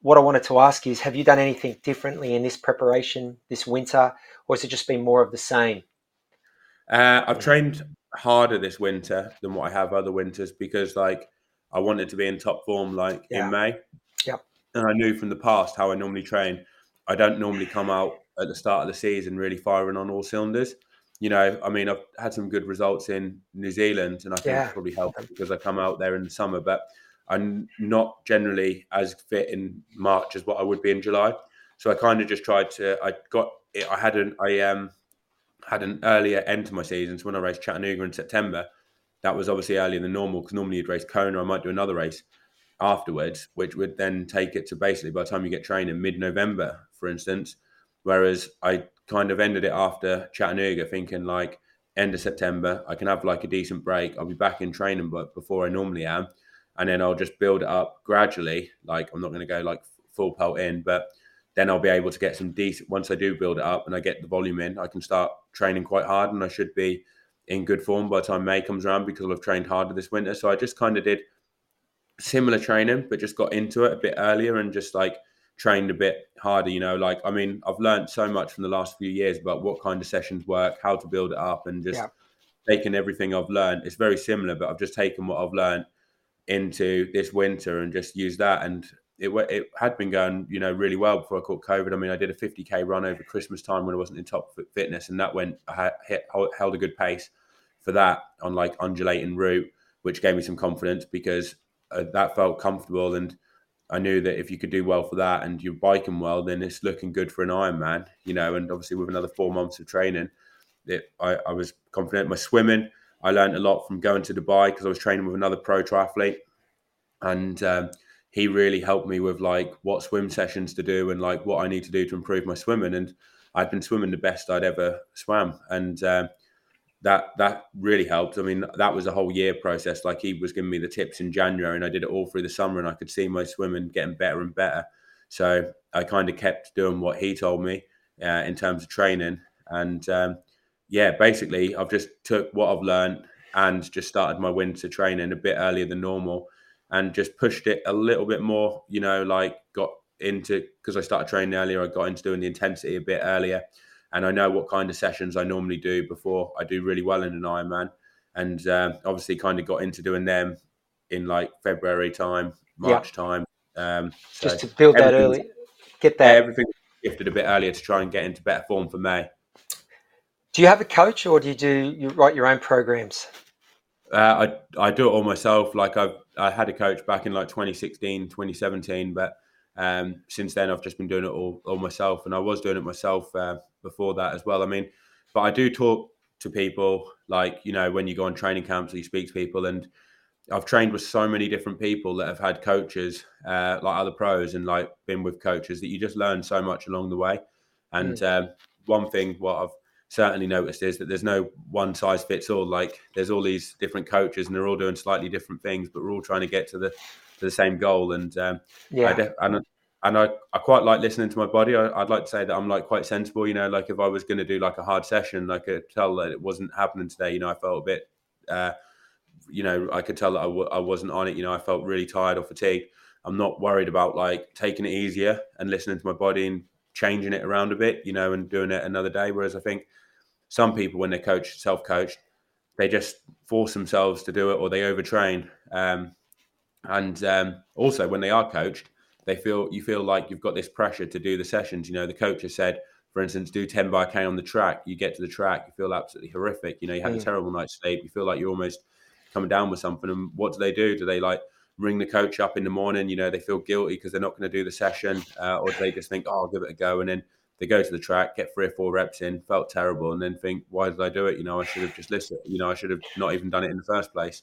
what I wanted to ask is have you done anything differently in this preparation this winter, or has it just been more of the same? Uh, I've trained harder this winter than what I have other winters because, like, I wanted to be in top form, like yeah. in May. Yep. And I knew from the past how I normally train. I don't normally come out at the start of the season really firing on all cylinders. You know, I mean, I've had some good results in New Zealand, and I think yeah. probably helped because I come out there in the summer. But I'm not generally as fit in March as what I would be in July. So I kind of just tried to. I got. I had an. I um had an earlier end to my season. So when I raced Chattanooga in September, that was obviously earlier than normal because normally you'd race Kona. I might do another race afterwards, which would then take it to basically by the time you get training mid-November, for instance. Whereas I kind of ended it after Chattanooga, thinking like end of September, I can have like a decent break. I'll be back in training, but before I normally am and then I'll just build it up gradually. Like I'm not going to go like full pelt in, but then I'll be able to get some decent. Once I do build it up and I get the volume in, I can start training quite hard, and I should be in good form by the time May comes around because I've trained harder this winter. So I just kind of did similar training, but just got into it a bit earlier and just like trained a bit harder. You know, like I mean, I've learned so much from the last few years about what kind of sessions work, how to build it up, and just yeah. taking everything I've learned. It's very similar, but I've just taken what I've learned into this winter and just used that. And it it had been going, you know, really well before I caught COVID. I mean, I did a 50k run over Christmas time when I wasn't in top fitness, and that went I hit, held a good pace for that on like undulating route, which gave me some confidence because uh, that felt comfortable and. I knew that if you could do well for that and you're biking well, then it's looking good for an Ironman, you know. And obviously, with another four months of training, it, I, I was confident. My swimming, I learned a lot from going to Dubai because I was training with another pro triathlete, and um, he really helped me with like what swim sessions to do and like what I need to do to improve my swimming. And I'd been swimming the best I'd ever swam, and um, that that really helped. I mean, that was a whole year process. Like he was giving me the tips in January, and I did it all through the summer, and I could see my swimming getting better and better. So I kind of kept doing what he told me uh, in terms of training, and um, yeah, basically, I've just took what I've learned and just started my winter training a bit earlier than normal, and just pushed it a little bit more. You know, like got into because I started training earlier. I got into doing the intensity a bit earlier, and I know what kind of sessions I normally do before I do really well in an Ironman, and um, obviously kind of got into doing them in like February time, March yeah. time. Um, so just to build that early, get that everything shifted a bit earlier to try and get into better form for May. Do you have a coach, or do you do you write your own programs? Uh, I I do it all myself. Like I've I had a coach back in like 2016, 2017, but um, since then I've just been doing it all, all myself, and I was doing it myself uh, before that as well. I mean, but I do talk to people like you know when you go on training camps, you speak to people, and I've trained with so many different people that have had coaches uh, like other pros and like been with coaches that you just learn so much along the way. And mm. um, one thing what I've certainly noticed is that there's no one size fits all. Like there's all these different coaches and they're all doing slightly different things, but we're all trying to get to the to the same goal. And um, yeah, I def- and and I, I quite like listening to my body. I, would like to say that I'm like quite sensible. You know, like if I was going to do like a hard session, I could tell that it wasn't happening today. You know, I felt a bit. Uh, you know, I could tell that I w- I wasn't on it. You know, I felt really tired or fatigued. I'm not worried about like taking it easier and listening to my body and changing it around a bit, you know, and doing it another day. Whereas I think some people, when they're coach self coached, they just force themselves to do it or they overtrain. Um, and um, also, when they are coached, they feel you feel like you've got this pressure to do the sessions. You know, the coach has said, for instance, do 10 by K on the track. You get to the track, you feel absolutely horrific. You know, you have mm. a terrible night's sleep. You feel like you're almost coming down with something. And what do they do? Do they like ring the coach up in the morning? You know, they feel guilty because they're not going to do the session, uh, or do they just think, oh, I'll give it a go, and then they go to the track, get three or four reps in, felt terrible, and then think, why did I do it? You know, I should have just listened. You know, I should have not even done it in the first place.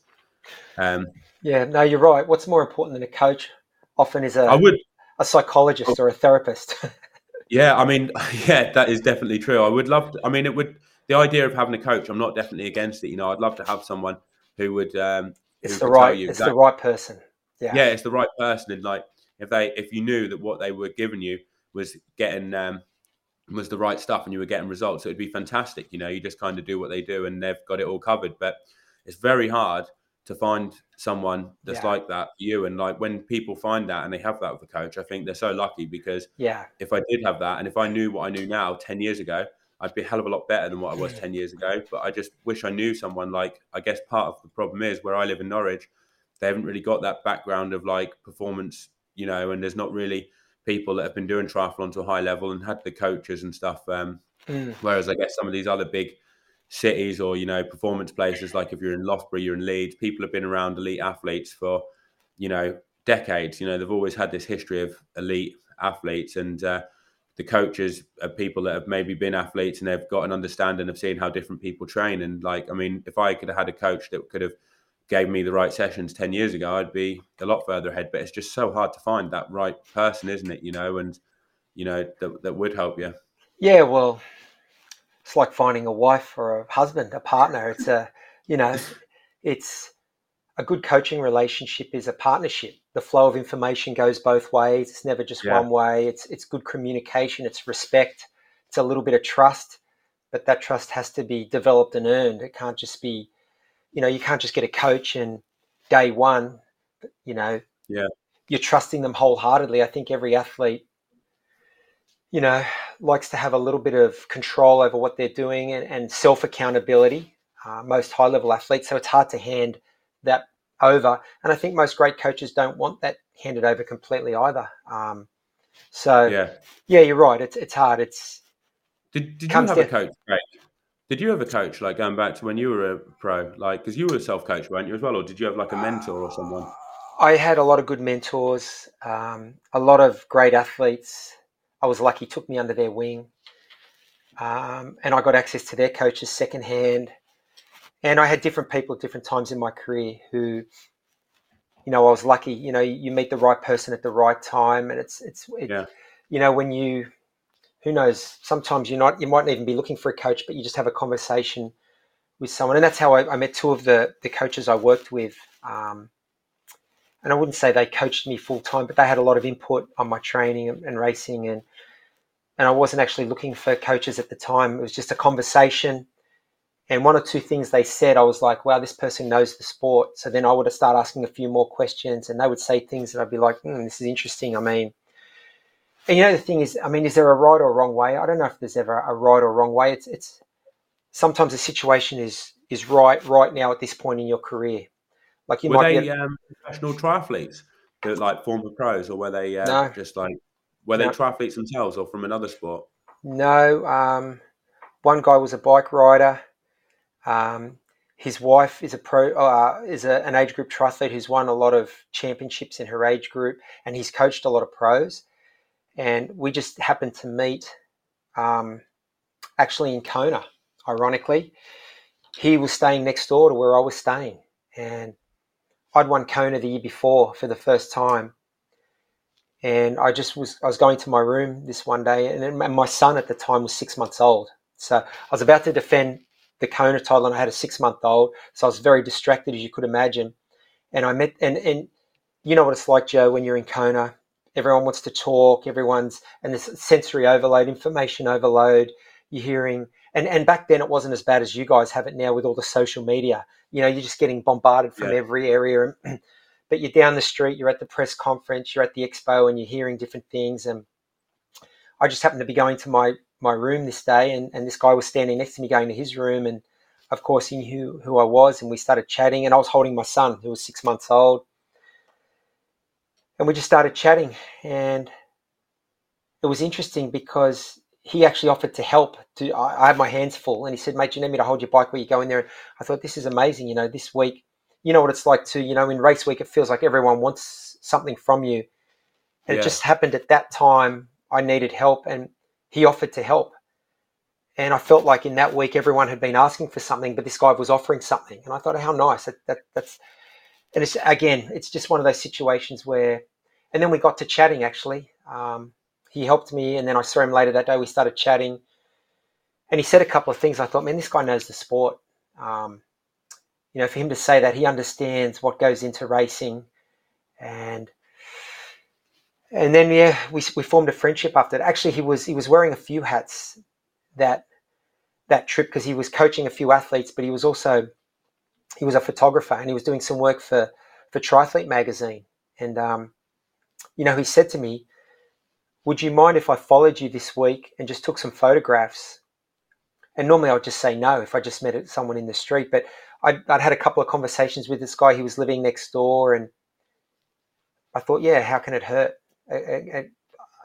Um, yeah, no, you're right. What's more important than a coach often is a I would a psychologist or a therapist. yeah, I mean, yeah, that is definitely true. I would love. To, I mean, it would the idea of having a coach. I'm not definitely against it. You know, I'd love to have someone who would. Um, it's the right. It's exactly, the right person. Yeah. Yeah, it's the right person, and like if they if you knew that what they were giving you was getting um, was the right stuff and you were getting results, it would be fantastic. You know, you just kind of do what they do and they've got it all covered. But it's very hard to find someone that's yeah. like that for you. And like when people find that and they have that with a coach, I think they're so lucky because yeah, if I did have that and if I knew what I knew now 10 years ago, I'd be a hell of a lot better than what I was 10 years ago. But I just wish I knew someone like, I guess part of the problem is where I live in Norwich, they haven't really got that background of like performance, you know, and there's not really people that have been doing triathlon to a high level and had the coaches and stuff. Um, mm. Whereas I guess some of these other big cities or you know performance places like if you're in Loughborough, you're in Leeds, people have been around elite athletes for you know decades. You know they've always had this history of elite athletes and. Uh, the coaches are people that have maybe been athletes and they've got an understanding of seeing how different people train. And like, I mean, if I could have had a coach that could have gave me the right sessions 10 years ago, I'd be a lot further ahead. But it's just so hard to find that right person, isn't it? You know, and, you know, that, that would help you. Yeah, well, it's like finding a wife or a husband, a partner. It's a, you know, it's a good coaching relationship is a partnership. The flow of information goes both ways. It's never just yeah. one way. It's it's good communication. It's respect. It's a little bit of trust, but that trust has to be developed and earned. It can't just be you know, you can't just get a coach and day one, you know, yeah, you're trusting them wholeheartedly. I think every athlete, you know, likes to have a little bit of control over what they're doing and, and self accountability. Uh, most high level athletes, so it's hard to hand that over. And I think most great coaches don't want that handed over completely either. Um, so yeah, yeah, you're right. It's it's hard. It's did, did you have down, a coach? Right. Did you ever coach, like going back to when you were a pro, like because you were a self-coach, weren't you as well, or did you have like a mentor or someone? I had a lot of good mentors, um, a lot of great athletes. I was lucky, took me under their wing, um, and I got access to their coaches secondhand. And I had different people at different times in my career who, you know, I was lucky. You know, you meet the right person at the right time, and it's it's it, yeah. you know when you who knows? Sometimes you're not, you might not even be looking for a coach, but you just have a conversation with someone. And that's how I, I met two of the, the coaches I worked with. Um, and I wouldn't say they coached me full time, but they had a lot of input on my training and, and racing. And, and I wasn't actually looking for coaches at the time. It was just a conversation. And one or two things they said, I was like, wow, this person knows the sport. So then I would have started asking a few more questions and they would say things that I'd be like, hmm, this is interesting. I mean, and you know the thing is, I mean, is there a right or wrong way? I don't know if there's ever a right or wrong way. It's it's sometimes the situation is is right right now at this point in your career. Like you were might they be a, um, professional triathletes, that like former pros, or were they uh, no, just like were they no. triathletes themselves, or from another sport? No, um, one guy was a bike rider. Um, his wife is a pro, uh, is a, an age group triathlete who's won a lot of championships in her age group, and he's coached a lot of pros and we just happened to meet um, actually in Kona. Ironically, he was staying next door to where I was staying, and I'd won Kona the year before for the first time. And I just was I was going to my room this one day, and, and my son at the time was six months old. So I was about to defend the Kona title, and I had a six month old, so I was very distracted as you could imagine. And I met and and you know what it's like, Joe, when you're in Kona everyone wants to talk everyone's and this sensory overload information overload you're hearing and and back then it wasn't as bad as you guys have it now with all the social media you know you're just getting bombarded from yeah. every area but you're down the street you're at the press conference you're at the expo and you're hearing different things and I just happened to be going to my my room this day, and, and this guy was standing next to me going to his room, and of course he knew who I was, and we started chatting, and I was holding my son who was six months old, and we just started chatting, and it was interesting because he actually offered to help. To I, I had my hands full, and he said, "Mate, you need me to hold your bike while you go in there?" And I thought this is amazing. You know, this week, you know what it's like to, you know, in race week, it feels like everyone wants something from you, and yeah. it just happened at that time. I needed help, and he offered to help. And I felt like in that week, everyone had been asking for something, but this guy was offering something. And I thought, how nice. That, that, that's, and it's, again, it's just one of those situations where, and then we got to chatting actually. Um, he helped me, and then I saw him later that day. We started chatting, and he said a couple of things. I thought, man, this guy knows the sport. Um, you know, for him to say that he understands what goes into racing, and and then yeah, we, we formed a friendship after that. Actually, he was he was wearing a few hats that that trip because he was coaching a few athletes, but he was also he was a photographer and he was doing some work for for Triathlete magazine. And um, you know, he said to me, "Would you mind if I followed you this week and just took some photographs?" And normally I would just say no if I just met someone in the street, but I'd, I'd had a couple of conversations with this guy. He was living next door, and I thought, yeah, how can it hurt?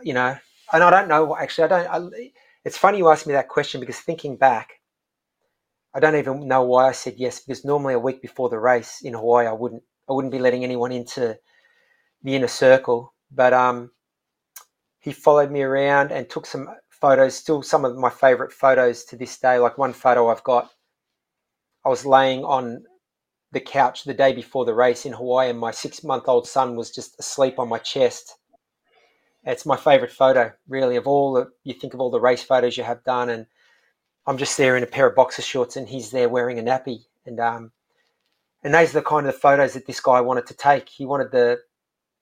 you know, and I don't know. Actually, I don't. I, it's funny you asked me that question because thinking back, I don't even know why I said yes. Because normally a week before the race in Hawaii, I wouldn't. I wouldn't be letting anyone into the inner circle. But um, he followed me around and took some photos. Still, some of my favorite photos to this day. Like one photo I've got. I was laying on the couch the day before the race in Hawaii, and my six-month-old son was just asleep on my chest it's my favorite photo, really, of all the, you think of all the race photos you have done. And I'm just there in a pair of boxer shorts and he's there wearing a nappy. And, um, and those are the kind of the photos that this guy wanted to take. He wanted the,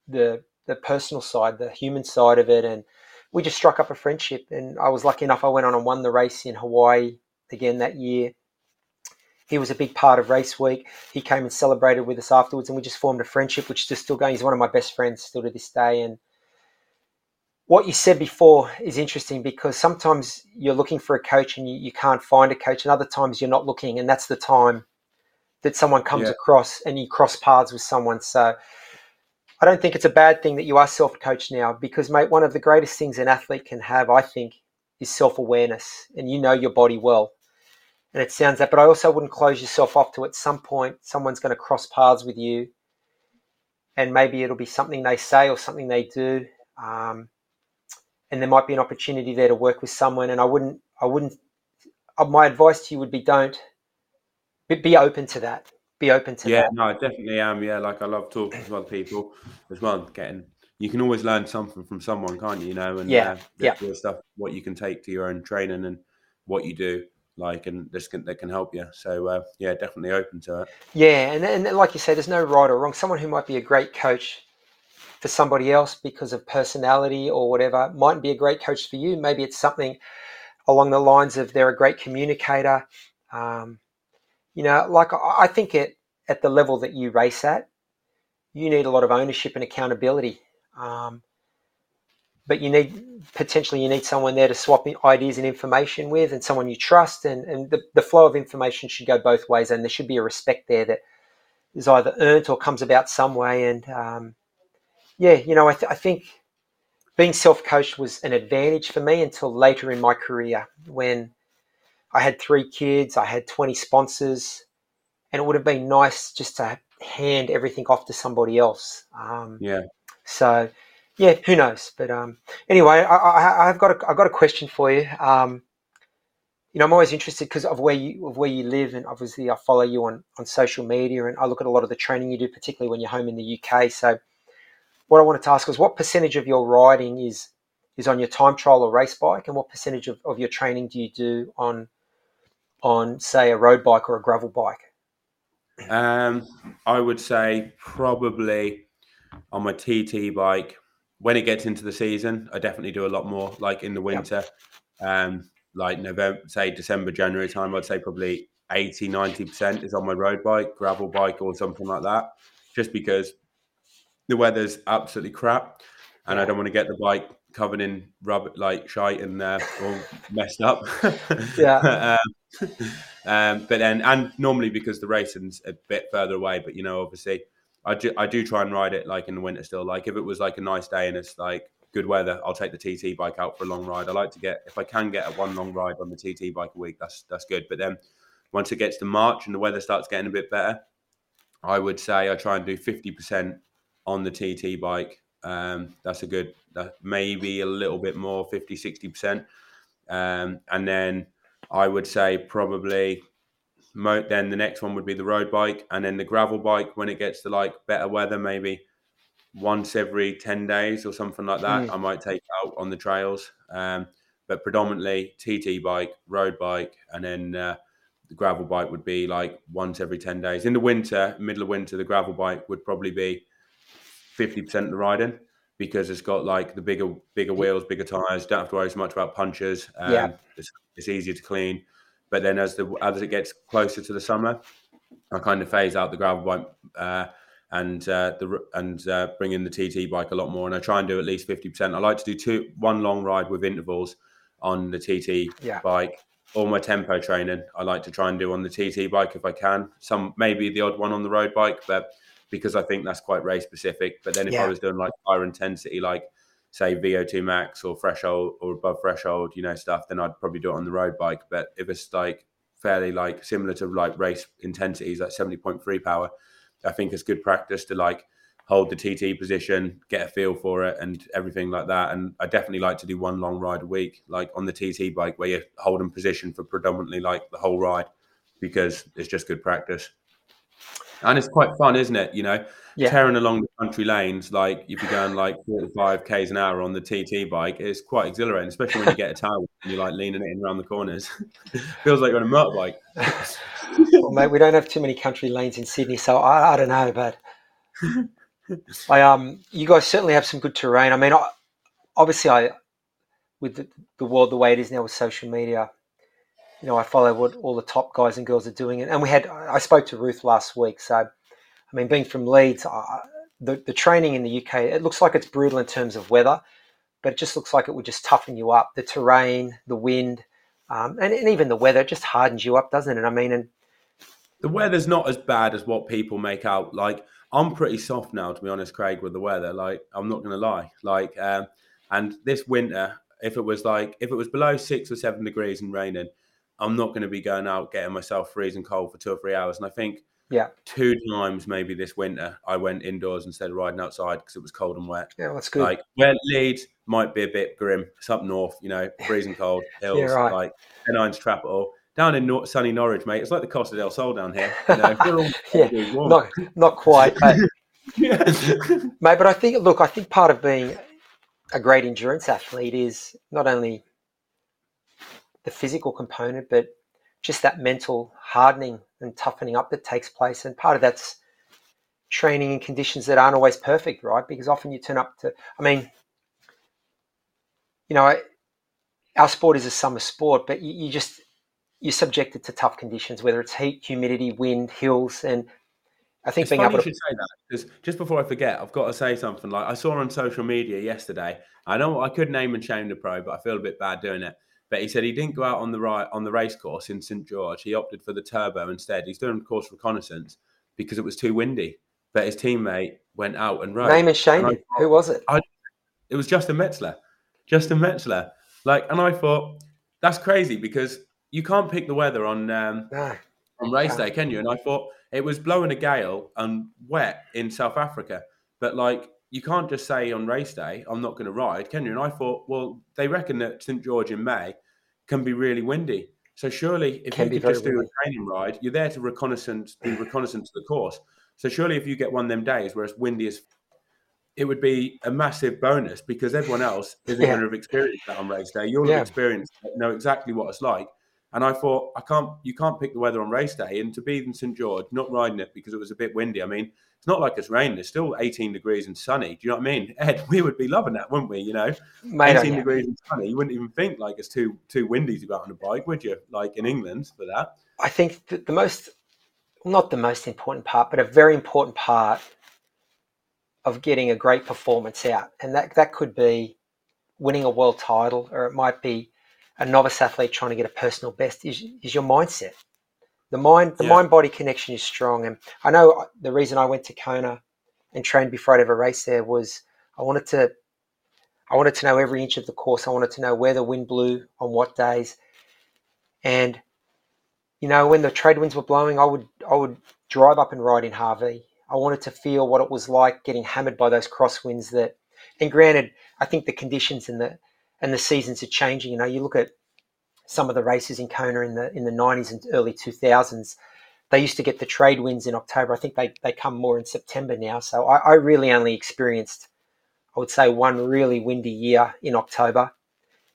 the, the personal side, the human side of it. And we just struck up a friendship. And I was lucky enough, I went on and won the race in Hawaii again that year. He was a big part of race week. He came and celebrated with us afterwards, and we just formed a friendship, which is still going. He's one of my best friends still to this day, and what you said before is interesting because sometimes you're looking for a coach and you, you can't find a coach, and other times you're not looking, and that's the time that someone comes yeah. across and you cross paths with someone. So I don't think it's a bad thing that you are self coached now because, mate, one of the greatest things an athlete can have, I think, is self awareness, and you know your body well. And it sounds that, but I also wouldn't close yourself off to at some point someone's going to cross paths with you, and maybe it'll be something they say or something they do. Um, and there might be an opportunity there to work with someone. And I wouldn't, I wouldn't. Uh, my advice to you would be don't be open to that. Be open to yeah, that. no, I definitely am. Yeah, like I love talking to other people as well. Getting you can always learn something from someone, can't you? You know, and yeah, uh, yeah, stuff what you can take to your own training and what you do like and this can that can help you so uh, yeah definitely open to it yeah and, and like you said there's no right or wrong someone who might be a great coach for somebody else because of personality or whatever mightn't be a great coach for you. Maybe it's something along the lines of they're a great communicator. Um, you know, like I think at, at the level that you race at, you need a lot of ownership and accountability. Um, but you need potentially you need someone there to swap ideas and information with and someone you trust and, and the, the flow of information should go both ways and there should be a respect there that is either earned or comes about some way and um, yeah, you know, I, th- I think being self coached was an advantage for me until later in my career when I had three kids, I had 20 sponsors, and it would have been nice just to hand everything off to somebody else. Um, yeah. So, yeah, who knows? But um, anyway, I, have got a, I've got a question for you. Um, you know, I'm always interested because of where you of where you live, and obviously I follow you on on social media, and I look at a lot of the training you do, particularly when you're home in the UK. So, what I wanted to ask was what percentage of your riding is is on your time trial or race bike, and what percentage of, of your training do you do on on say a road bike or a gravel bike? Um, I would say probably on my TT bike. When it gets into the season, I definitely do a lot more. Like in the winter, yep. um, like November, say December, January time, I'd say probably 80, 90% is on my road bike, gravel bike, or something like that. Just because the weather's absolutely crap, and yeah. I don't want to get the bike covered in rubber, like shite and uh, all messed up. yeah. um, um, but then, and normally because the racing's a bit further away, but you know, obviously, I do, I do try and ride it like in the winter still. Like if it was like a nice day and it's like good weather, I'll take the TT bike out for a long ride. I like to get if I can get a one long ride on the TT bike a week, that's that's good. But then once it gets to March and the weather starts getting a bit better, I would say I try and do fifty percent on the TT bike. Um, that's a good, that maybe a little bit more, 50, 60%. Um, and then I would say probably mo- then the next one would be the road bike and then the gravel bike when it gets to like better weather maybe once every 10 days or something like that mm. i might take out on the trails um, but predominantly tt bike road bike and then uh, the gravel bike would be like once every 10 days in the winter middle of winter the gravel bike would probably be 50% of the riding because it's got like the bigger bigger wheels, bigger tires. Don't have to worry so much about punches. Um, yeah. It's, it's easier to clean. But then as the as it gets closer to the summer, I kind of phase out the gravel bike uh, and uh, the and uh, bring in the TT bike a lot more. And I try and do at least fifty percent. I like to do two one long ride with intervals on the TT yeah. bike. All my tempo training, I like to try and do on the TT bike if I can. Some maybe the odd one on the road bike, but because I think that's quite race specific. But then if yeah. I was doing like higher intensity, like say VO2 max or threshold or above threshold, you know, stuff, then I'd probably do it on the road bike. But if it's like fairly like similar to like race intensities, like 70.3 power, I think it's good practice to like hold the TT position, get a feel for it, and everything like that. And I definitely like to do one long ride a week, like on the TT bike, where you're holding position for predominantly like the whole ride, because it's just good practice and it's quite fun, isn't it? You know, yeah. tearing along the country lanes, like you're going like 45 k's an hour on the TT bike, it's quite exhilarating, especially when you get a towel and you're like leaning it in around the corners. Feels like you're on a motorbike. well, mate, we don't have too many country lanes in Sydney, so I, I don't know, but I um, you guys certainly have some good terrain. I mean, I, obviously, I with the, the world the way it is now with social media, you know, I follow what all the top guys and girls are doing. And we had, I spoke to Ruth last week. So, I mean, being from Leeds, uh, the, the training in the UK, it looks like it's brutal in terms of weather, but it just looks like it would just toughen you up. The terrain, the wind, um, and, and even the weather, it just hardens you up, doesn't it? I mean, and the weather's not as bad as what people make out. Like, I'm pretty soft now, to be honest, Craig, with the weather. Like, I'm not going to lie. Like, um, and this winter, if it was like, if it was below six or seven degrees and raining, I'm not going to be going out getting myself freezing cold for two or three hours. And I think yeah, two times maybe this winter I went indoors instead of riding outside because it was cold and wet. Yeah, that's good. Like where Leeds might be a bit grim. It's up north, you know, freezing cold hills, yeah, right. like Pennines Trap it all. Down in Nor- sunny Norwich, mate, it's like the Costa del Sol down here. You know, yeah, not not quite, but, yeah. mate. But I think, look, I think part of being a great endurance athlete is not only the physical component, but just that mental hardening and toughening up that takes place. And part of that's training in conditions that aren't always perfect, right? Because often you turn up to, I mean, you know, our sport is a summer sport, but you, you just, you're subjected to tough conditions, whether it's heat, humidity, wind, hills, and I think it's being funny able to... you should say that because just before I forget, I've got to say something. Like I saw on social media yesterday. I know I could name and shame the pro, but I feel a bit bad doing it. But he said he didn't go out on the right on the race course in St George. He opted for the turbo instead. He's doing course reconnaissance because it was too windy. But his teammate went out and rode. Name is Shane. Who was it? I, it was Justin Metzler. Justin Metzler. Like, and I thought that's crazy because you can't pick the weather on um, no, on race day, can you? And I thought it was blowing a gale and wet in South Africa, but like you can't just say on race day, I'm not going to ride, can you? And I thought, well, they reckon that St George in May can be really windy. So surely, if can you could just do a training ride, you're there to reconnaissance, do reconnaissance to the course. So surely, if you get one of them days where it's windy as, it would be a massive bonus because everyone else isn't yeah. going to have experienced that on race day. You'll yeah. have experienced, know exactly what it's like. And I thought, I can't, you can't pick the weather on race day, and to be in St George, not riding it because it was a bit windy. I mean, it's not like it's raining. It's still 18 degrees and sunny. Do you know what I mean? Ed, we would be loving that, wouldn't we? You know, Mate, 18 degrees and sunny. You wouldn't even think like it's too too windy to go out on a bike, would you? Like in England for that. I think the most, not the most important part, but a very important part of getting a great performance out, and that that could be winning a world title, or it might be a novice athlete trying to get a personal best. Is, is your mindset. The mind, the yeah. mind body connection is strong. And I know uh, the reason I went to Kona and trained before I'd ever race there was I wanted to, I wanted to know every inch of the course. I wanted to know where the wind blew on what days, and you know when the trade winds were blowing, I would I would drive up and ride in Hawi. I wanted to feel what it was like getting hammered by those crosswinds. That, and granted, I think the conditions and the and the seasons are changing. You know, you look at some of the races in Kona in the in the 90s and early 2000s, they used to get the trade winds in October. I think they, they come more in September now. So I, I really only experienced, I would say, one really windy year in October.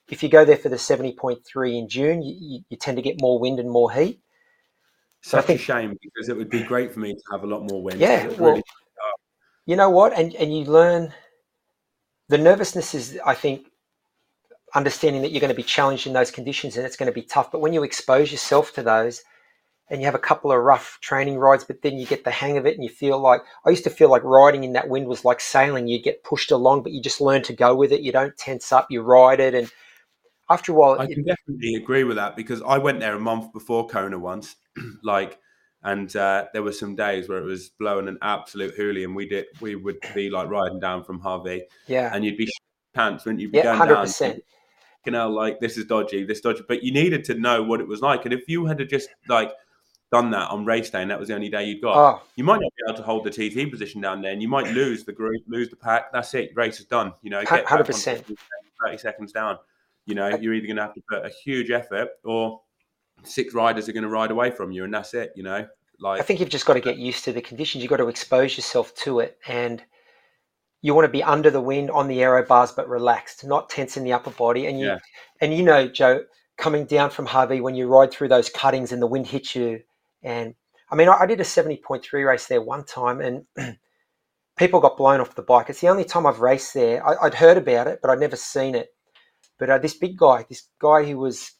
If you go there for the 70.3 in June, you, you tend to get more wind and more heat. Such so think, a shame because it would be great for me to have a lot more wind. Yeah, well, really, you know what, and and you learn. The nervousness is, I think, understanding that you're going to be challenged in those conditions and it's going to be tough. But when you expose yourself to those and you have a couple of rough training rides, but then you get the hang of it and you feel like I used to feel like riding in that wind was like sailing. You get pushed along, but you just learn to go with it. You don't tense up, you ride it. And after a while, I can definitely agree with that because I went there a month before Kona once, like, and uh, there were some days where it was blowing an absolute hoolie, and we did we would be like riding down from Hawi, yeah, and you'd be pants, wouldn't you? Be yeah, hundred percent you like this is dodgy, this dodgy. But you needed to know what it was like. And if you had to just like done that on race day and that was the only day you'd got, oh. you might not be able to hold the TT position down there and you might lose the group, lose the pack. That's it. Race is done. You know, get 100%. 30 seconds down. You know, you're either going to have to put a huge effort or six riders are going to ride away from you and that's it, you know. Like I think you've just got to get used to the conditions. You've got to expose yourself to it and – you want to be under the wind on the aero bars but relaxed, not tense in the upper body. And you yeah. and you know, Joe, coming down from Hawi when you ride through those cuttings and the wind hits you. And I mean, I, I did a seventy point three race there one time, and people got blown off the bike. It's the only time I've raced there. I, would heard about it, but I'd never seen it. But uh, this big guy, this guy who was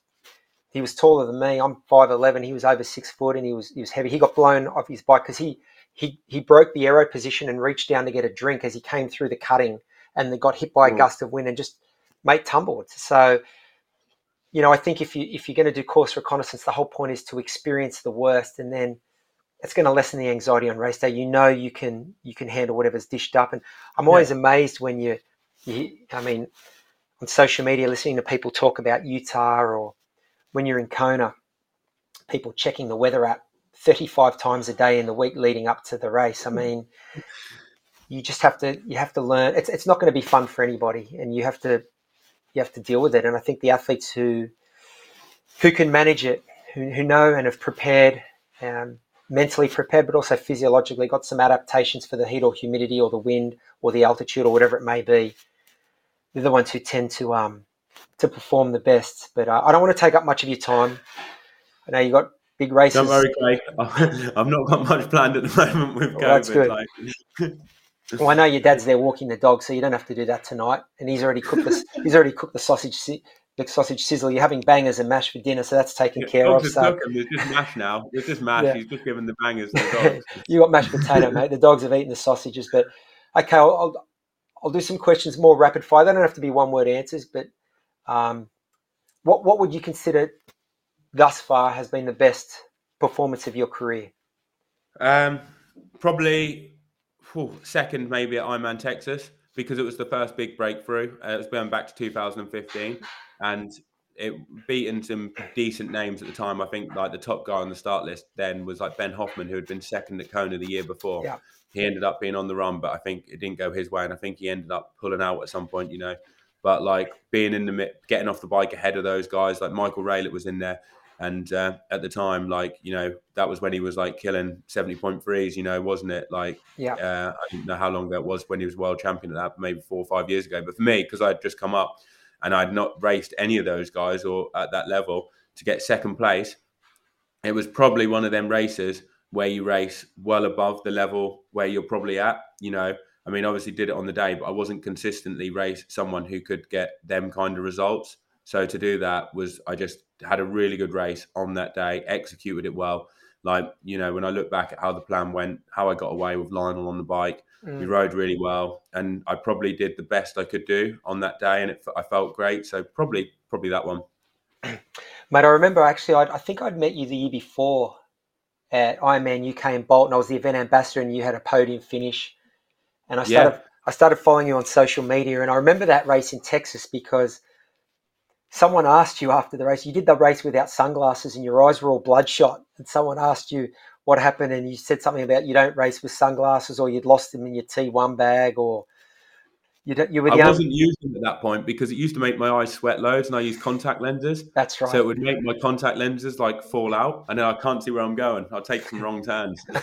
he was taller than me. I'm five eleven. He was over six foot, and he was he was heavy. He got blown off his bike because he he he broke the aero position and reached down to get a drink as he came through the cutting and then got hit by a mm. gust of wind and just mate tumbled. So, you know, I think if you if you're going to do course reconnaissance, the whole point is to experience the worst, and then it's going to lessen the anxiety on race day. You know, you can you can handle whatever's dished up, and I'm always yeah. amazed when you, you, I mean, on social media, listening to people talk about Utah or when you're in Kona, people checking the weather app 35 times a day in the week leading up to the race. I mean, you just have to you have to learn. It's it's not going to be fun for anybody, and you have to you have to deal with it. And I think the athletes who who can manage it, who, who know and have prepared, um, mentally prepared, but also physiologically got some adaptations for the heat or humidity or the wind or the altitude or whatever it may be. They're the ones who tend to um to perform the best. But uh, I don't want to take up much of your time. I know you got big races. Don't worry, Craig. I've not got much planned at the moment with well, COVID. That's good. Like. well, I know your dad's there walking the dog, so you don't have to do that tonight. And he's already cooked the he's already cooked the sausage the sausage sizzle. You're having bangers and mash for dinner, so that's taken yeah, care of. So There's just mash now. There's just mash. Yeah. He's just giving the bangers to the dogs. you got mashed potato, mate. The dogs have eaten the sausages, but okay, I'll, I'll, I'll do some questions more rapid fire. They don't have to be one word answers, but um, what what would you consider thus far has been the best performance of your career? Um, probably whew, second, maybe at Ironman Texas because it was the first big breakthrough. Uh, it was going back to 2015, and it beaten some decent names at the time. I think like the top guy on the start list then was like Ben Hoffman, who had been second at Kona the year before. Yeah. He ended up being on the run, but I think it didn't go his way, and I think he ended up pulling out at some point. You know, but like being in the mid getting off the bike ahead of those guys, like Michael Raelert was in there. And uh, at the time, like you know, that was when he was like killing seventy point threes, you know, wasn't it? Like, yeah, uh, I don't know how long that was when he was world champion at that, maybe four or five years ago. But for me, because I'd just come up and I'd not raced any of those guys or at that level to get second place, it was probably one of them races where you race well above the level where you're probably at. You know, I mean, obviously did it on the day, but I wasn't consistently race someone who could get them kind of results. So to do that was I just had a really good race on that day, executed it well, Like, you know, when I look back at how the plan went, how I got away with Lionel on the bike, Mm. we rode really well, and I probably did the best I could do on that day, and it, I felt great. So probably, probably that one. Mate, I remember actually, I, I think I'd met you the year before at Ironman UK in Bolton. I was the event ambassador, and you had a podium finish. And I Yeah. started, I started following you on social media, and I remember that race in Texas because someone asked you after the race. You did the race without sunglasses, and your eyes were all bloodshot. And someone asked you what happened, and you said something about you don't race with sunglasses, or you'd lost them in your T1 bag, or you don't, you were the I wasn't using them at that point because it used to make my eyes sweat loads, and I used contact lenses. That's right. So it would make my contact lenses like fall out, and then I can't see where I'm going. I'll take some wrong turns.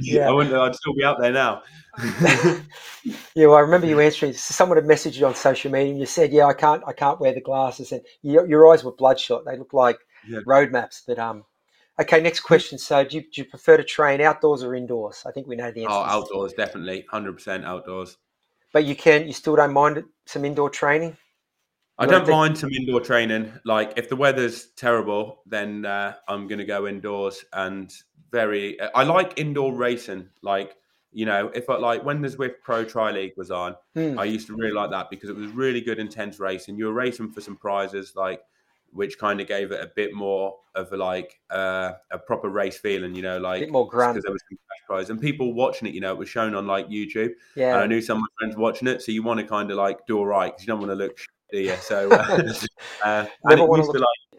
Yeah. I wouldn't. I'd still be out there now. yeah, well, I remember you answering. Someone had messaged you on social media, and you said, "Yeah, I can't, I can't wear the glasses," and your, your eyes were bloodshot. They look like Yeah. road maps. But um, okay, next question. So, do you, do you prefer to train outdoors or indoors? I think we know the answer. Oh, outdoors, definitely, hundred percent outdoors. But you can, you still don't mind some indoor training. I don't mind some indoor training. Like if the weather's terrible, then uh, I'm going to go indoors. And very, I like indoor racing. Like you know, if I like when the Zwift Pro Tri League was on, Hmm. I used to really like that because it was really good, intense racing. You were racing for some prizes, like which kind of gave it a bit more of a like uh, a proper race feeling. You know, like more grunt. because there was some cash prize and people watching it. You know, it was shown on like YouTube, and Yeah, I knew some of my friends watching it. So you want to kind of like do all right because you don't want to look, shit, do you? So uh, uh, and it used to like.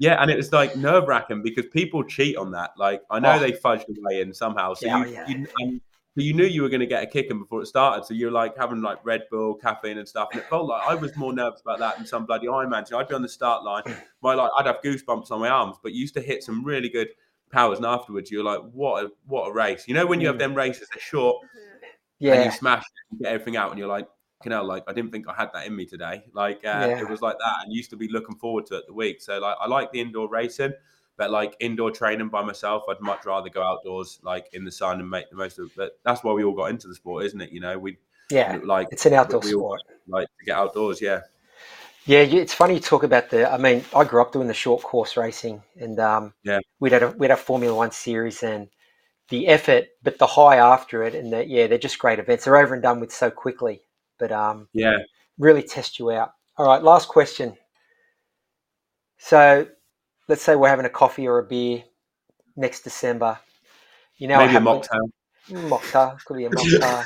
Yeah, and it was like nerve wracking because people cheat on that. Like I know Oh. they fudged away in somehow, so Yeah, you, yeah. you and so you knew you were going to get a kick in before it started. So you're like having like Red Bull, caffeine, and stuff. And it felt like I was more nervous about that than some bloody Ironman. So I'd be on the start line, my like I'd have goosebumps on my arms. But you used to hit some really good powers, and afterwards you're like, what a what a race! You know when you have Mm. them races, they're short, and yeah, you smash and get everything out, and you're like, you know, like I didn't think I had that in me today. Like uh, Yeah. it was like that, and used to be looking forward to it the week. So like I like the indoor racing, but like indoor training by myself, I'd much rather go outdoors, like in the sun, and make the most of it. But that's why we all got into the sport, isn't it? You know, we yeah. like It's an outdoor we all sport. like to get outdoors. Yeah, Yeah, it's funny you talk about the. I mean, I grew up doing the short course racing, and um, Yeah. we'd had a we'd have Formula One series, and the effort, but the high after it, and that yeah, they're just great events. They're over and done with so quickly, but um, yeah. really test you out. All right, last question. So, let's say we're having a coffee or a beer next December. You know, Maybe a mocktail. Mocktail could be a mocktail.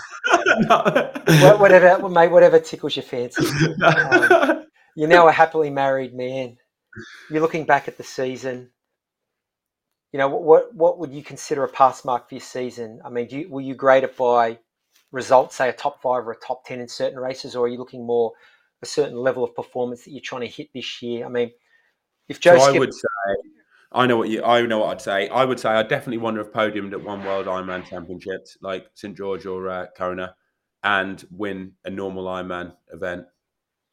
No. Whatever, mate, whatever tickles your fancy. Um, You're now a happily married man. You're looking back at the season. You know what? What, what would you consider a pass mark for your season? I mean, do you, will you grade it by results, say a top five or a top ten in certain races, or are you looking more a certain level of performance that you're trying to hit this year? I mean, if Joe so I would say, I know what you, I know what I'd say. I would say I definitely to have podiumed at one World Ironman Championships, like St George or uh, Kona, and win a normal Ironman event.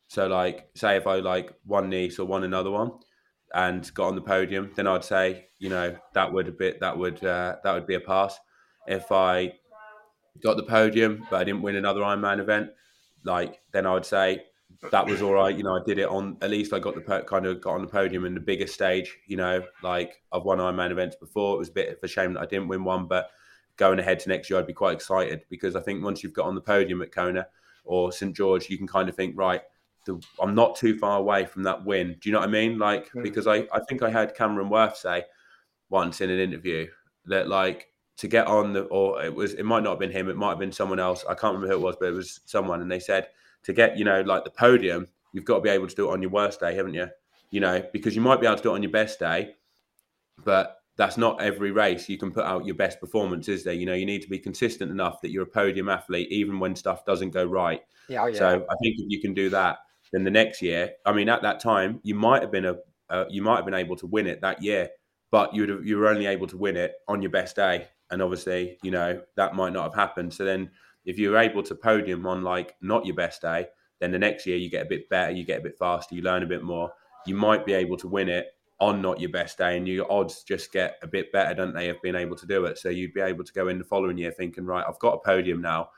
So, like, say if I like won Nice or won another one and got on the podium, then I'd say, you know, that would a bit, that would, uh, that would be a pass. If I got the podium but I didn't win another Ironman event, like, then I would say that was all right. You know, I did it on at least I got the po- kind of got on the podium in the biggest stage. You know, like I've won Ironman events before. It was a bit of a shame that I didn't win one, but going ahead to next year, I'd be quite excited because I think once you've got on the podium at Kona or St George, you can kind of think right. The, I'm not too far away from that win. Do you know what I mean? Like Hmm. because I I think I heard Cameron Wurf say once in an interview that like to get on the or it was it might not have been him it might have been someone else i can't remember who it was but it was someone and they said to get you know like the podium you've got to be able to do it on your worst day haven't you you know because you might be able to do it on your best day but that's not every race you can put out your best performance is there you know you need to be consistent enough that you're a podium athlete even when stuff doesn't go right yeah, oh, yeah. so I think if you can do that, then the next year, I mean, at that time, you might have been a, uh, you might have been able to win it that year, but you'd have, you were only able to win it on your best day, and obviously, you know, that might not have happened. So then, if you're able to podium on like not your best day, then the next year you get a bit better, you get a bit faster, you learn a bit more. You might be able to win it on not your best day, and your odds just get a bit better, don't they, of being able to do it? So you'd be able to go in the following year thinking, right, I've got a podium now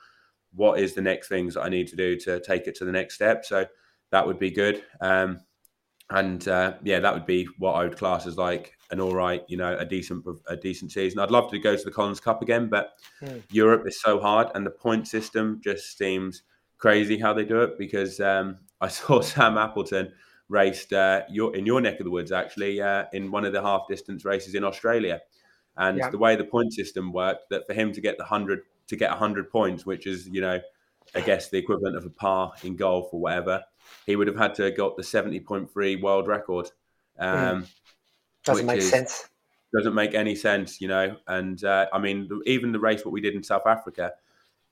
what is the next things that I need to do to take it to the next step. So that would be good. Um, and uh, yeah, that would be what I would class as like an all right, you know, a decent a decent season. I'd love to go to the Collins Cup again, but Mm. Europe is so hard, and the point system just seems crazy how they do it. Because um, I saw Sam Appleton raced uh, your in your neck of the woods actually uh, in one of the half distance races in Australia, and Yeah. the way the point system worked, that for him to get the hundred to get hundred points, which is you know, I guess the equivalent of a par in golf or whatever, he would have had to have got the seventy point three world record. Um, Doesn't make is- sense. doesn't make any sense, you know. And uh, I mean, even the race what we did in South Africa,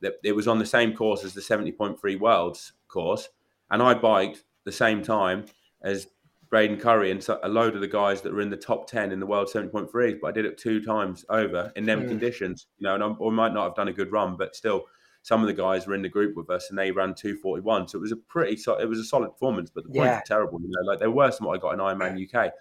that it was on the same course as the seventy point three worlds course, and I biked the same time as Braden Currie and a load of the guys that were in the top ten in the world seventy point threes. But I did it two times over in them Mm. conditions, you know. And I, or might not have done a good run, but still. Some of the guys were in the group with us, and they ran two forty one. So it was a pretty, so, it was a solid performance. But the points Yeah. are terrible, you know. Like they're worse than what I got in Ironman UK.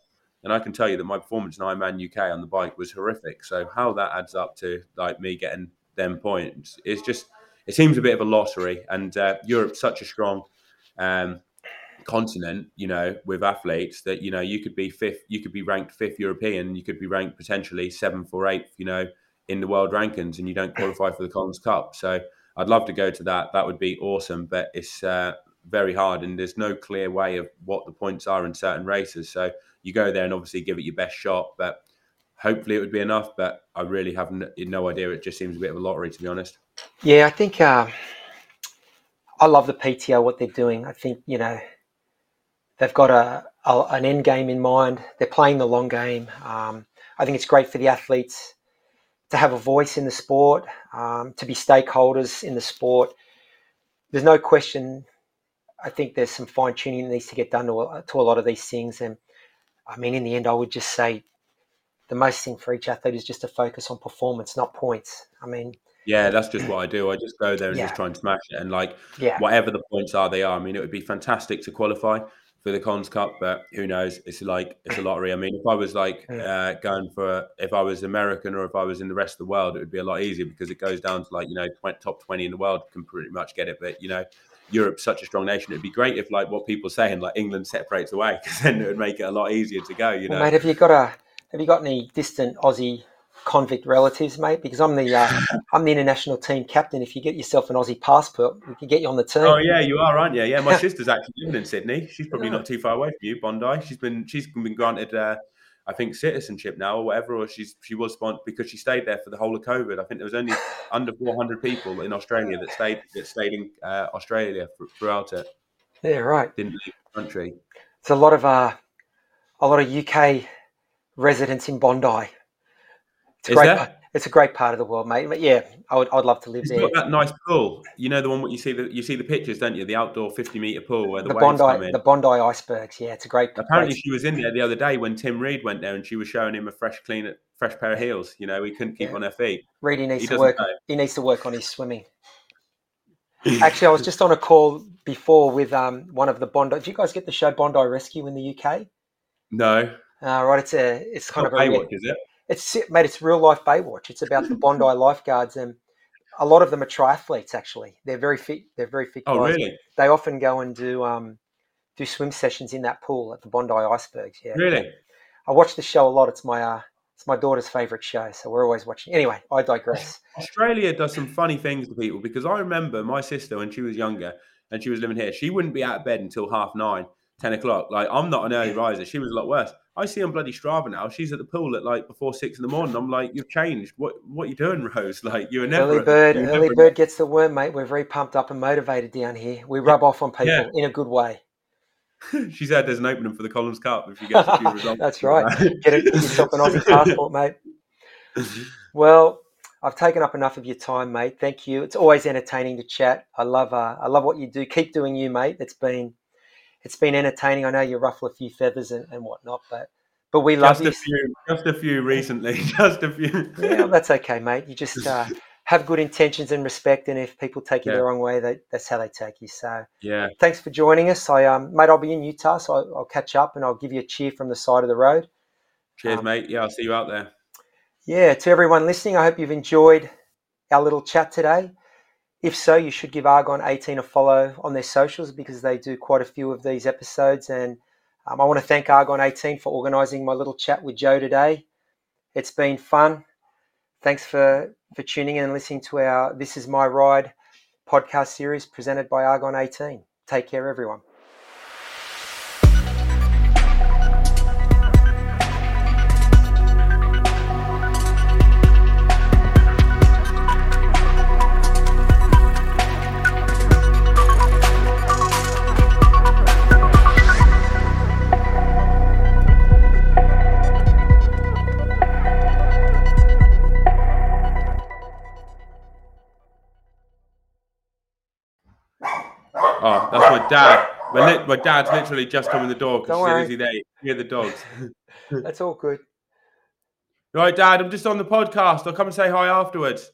And I can tell you that my performance in Ironman UK on the bike was horrific. So how that adds up to like me getting them points is just it seems a bit of a lottery. And uh, Europe's such a strong um, continent, you know, with athletes that you know you could be fifth, you could be ranked fifth European, you could be ranked potentially seventh or eighth, you know, in the world rankings, and you don't qualify for the Collins Cup. So I'd love to go to that. That would be awesome, but it's uh, very hard, and there's no clear way of what the points are in certain races. So you go there and obviously give it your best shot, but hopefully it would be enough. But I really have no, idea. It just seems a bit of a lottery, to be honest. Yeah, I think uh, I love the PTO what they're doing. I think you know they've got a, a an end game in mind. They're playing the long game. Um, I think it's great for the athletes to have a voice in the sport, um, to be stakeholders in the sport. There's no question. I think there's some fine tuning that needs to get done to a, to a lot of these things. And I mean, in the end, I would just say the most thing for each athlete is just to focus on performance, not points. I mean, Yeah, that's just what I do. I just go there and Yeah. just try and smash it. And like yeah, whatever the points are, they are. I mean, it would be fantastic to qualify for the Collins Cup, but who knows? It's like it's a lottery. I mean, if I was like uh, going for, if I was American or if I was in the rest of the world, it would be a lot easier because it goes down to like you know top twenty in the world can pretty much get it. But you know, Europe's such a strong nation. It'd be great if like what people are saying, like England separates away, because then it would make it a lot easier to go. You Well, know, mate, have you got a have you got any distant Aussie convict relatives, mate? Because I'm the uh, I'm the international team captain. If you get yourself an Aussie passport, we can get you on the team. Oh yeah, you are, aren't you? Yeah, my sister's actually living in Sydney. She's probably not too far away from you, Bondi. She's been she's been granted, uh, I think, citizenship now or whatever. Or she's she was sponsored because she stayed there for the whole of COVID. I think there was only under 400 people in Australia that stayed that stayed in uh, Australia thr- throughout it. Yeah, right. Didn't leave the country. It's a lot of uh, a lot of UK residents in Bondi. It's Is great. there? It's a great part of the world, mate. But yeah, I would I'd love to live It's there. got that nice pool. You know the one what you see the you see the pictures, don't you? The outdoor 50 meter pool where the, The Bondi, in. the Bondi icebergs. Yeah, it's a great. Apparently, great- she was in there the other day when Tim Reed went there, and she was showing him a fresh, clean, fresh pair of heels. You know, he couldn't keep Yeah. on her feet. Reedy needs He to work. know. He needs to work on his swimming. Actually, I was just on a call before with um, one of the Bondi. Did you guys get the show Bondi Rescue in the UK? No, Uh, right, it's a it's kind of a Baywatch, is it? It's made it's real life Baywatch. It's about the Bondi lifeguards, and a lot of them are triathletes. Actually, they're very fit. They're very fit. Oh, guys. really? They often go and do um, do swim sessions in that pool at the Bondi icebergs. Yeah, Really? I watch the show a lot. It's my uh, it's my daughter's favorite show, so we're always watching. Anyway, I digress. Australia does some funny things to people because I remember my sister when she was younger and she was living here, she wouldn't be out of bed until half nine, 10 o'clock. Like, I'm not an early riser. She was a lot worse. I see on bloody Strava now. She's at the pool at like before six in the morning. I'm like, you've changed. What what are you doing, Rose? Like, you're never. early bird, you early never- bird gets the worm, mate. We're very pumped up and motivated down here. We rub off on people Yeah. in a good way. she said there's an opening for the Collins Cup if you get a few results. That's right. Get, it, get yourself an Aussie passport, mate. Well, I've taken up enough of your time, mate. Thank you. It's always entertaining to chat. I love, uh, I love what you do. Keep doing you, mate. It's been, it's been entertaining. I know you ruffle a few feathers and, and whatnot, but, but we love just you. a few, just a few recently. Just a few. Yeah, well, that's okay, mate. You just uh, have good intentions and respect, and if people take you the wrong way, they, that's how they take you. So, yeah. thanks for joining us. I, um, mate, I'll be in Utah, so I'll, I'll catch up and I'll give you a cheer from the side of the road. Cheers, Um, mate. Yeah, I'll see you out there. Yeah, to everyone listening, I hope you've enjoyed our little chat today. If so, you should give Argon 18 a follow on their socials because they do quite a few of these episodes and Um, I want to thank Argon 18 for organising my little chat with Joe today. It's been fun. Thanks for, for tuning in and listening to our This Is My Ride podcast series presented by Argon 18. Take care, everyone. Dad. My, my dad's literally just come in the door because as soon as he there, you hear the dogs. That's all good. right, Dad, I'm just on the podcast. I'll come and say hi afterwards.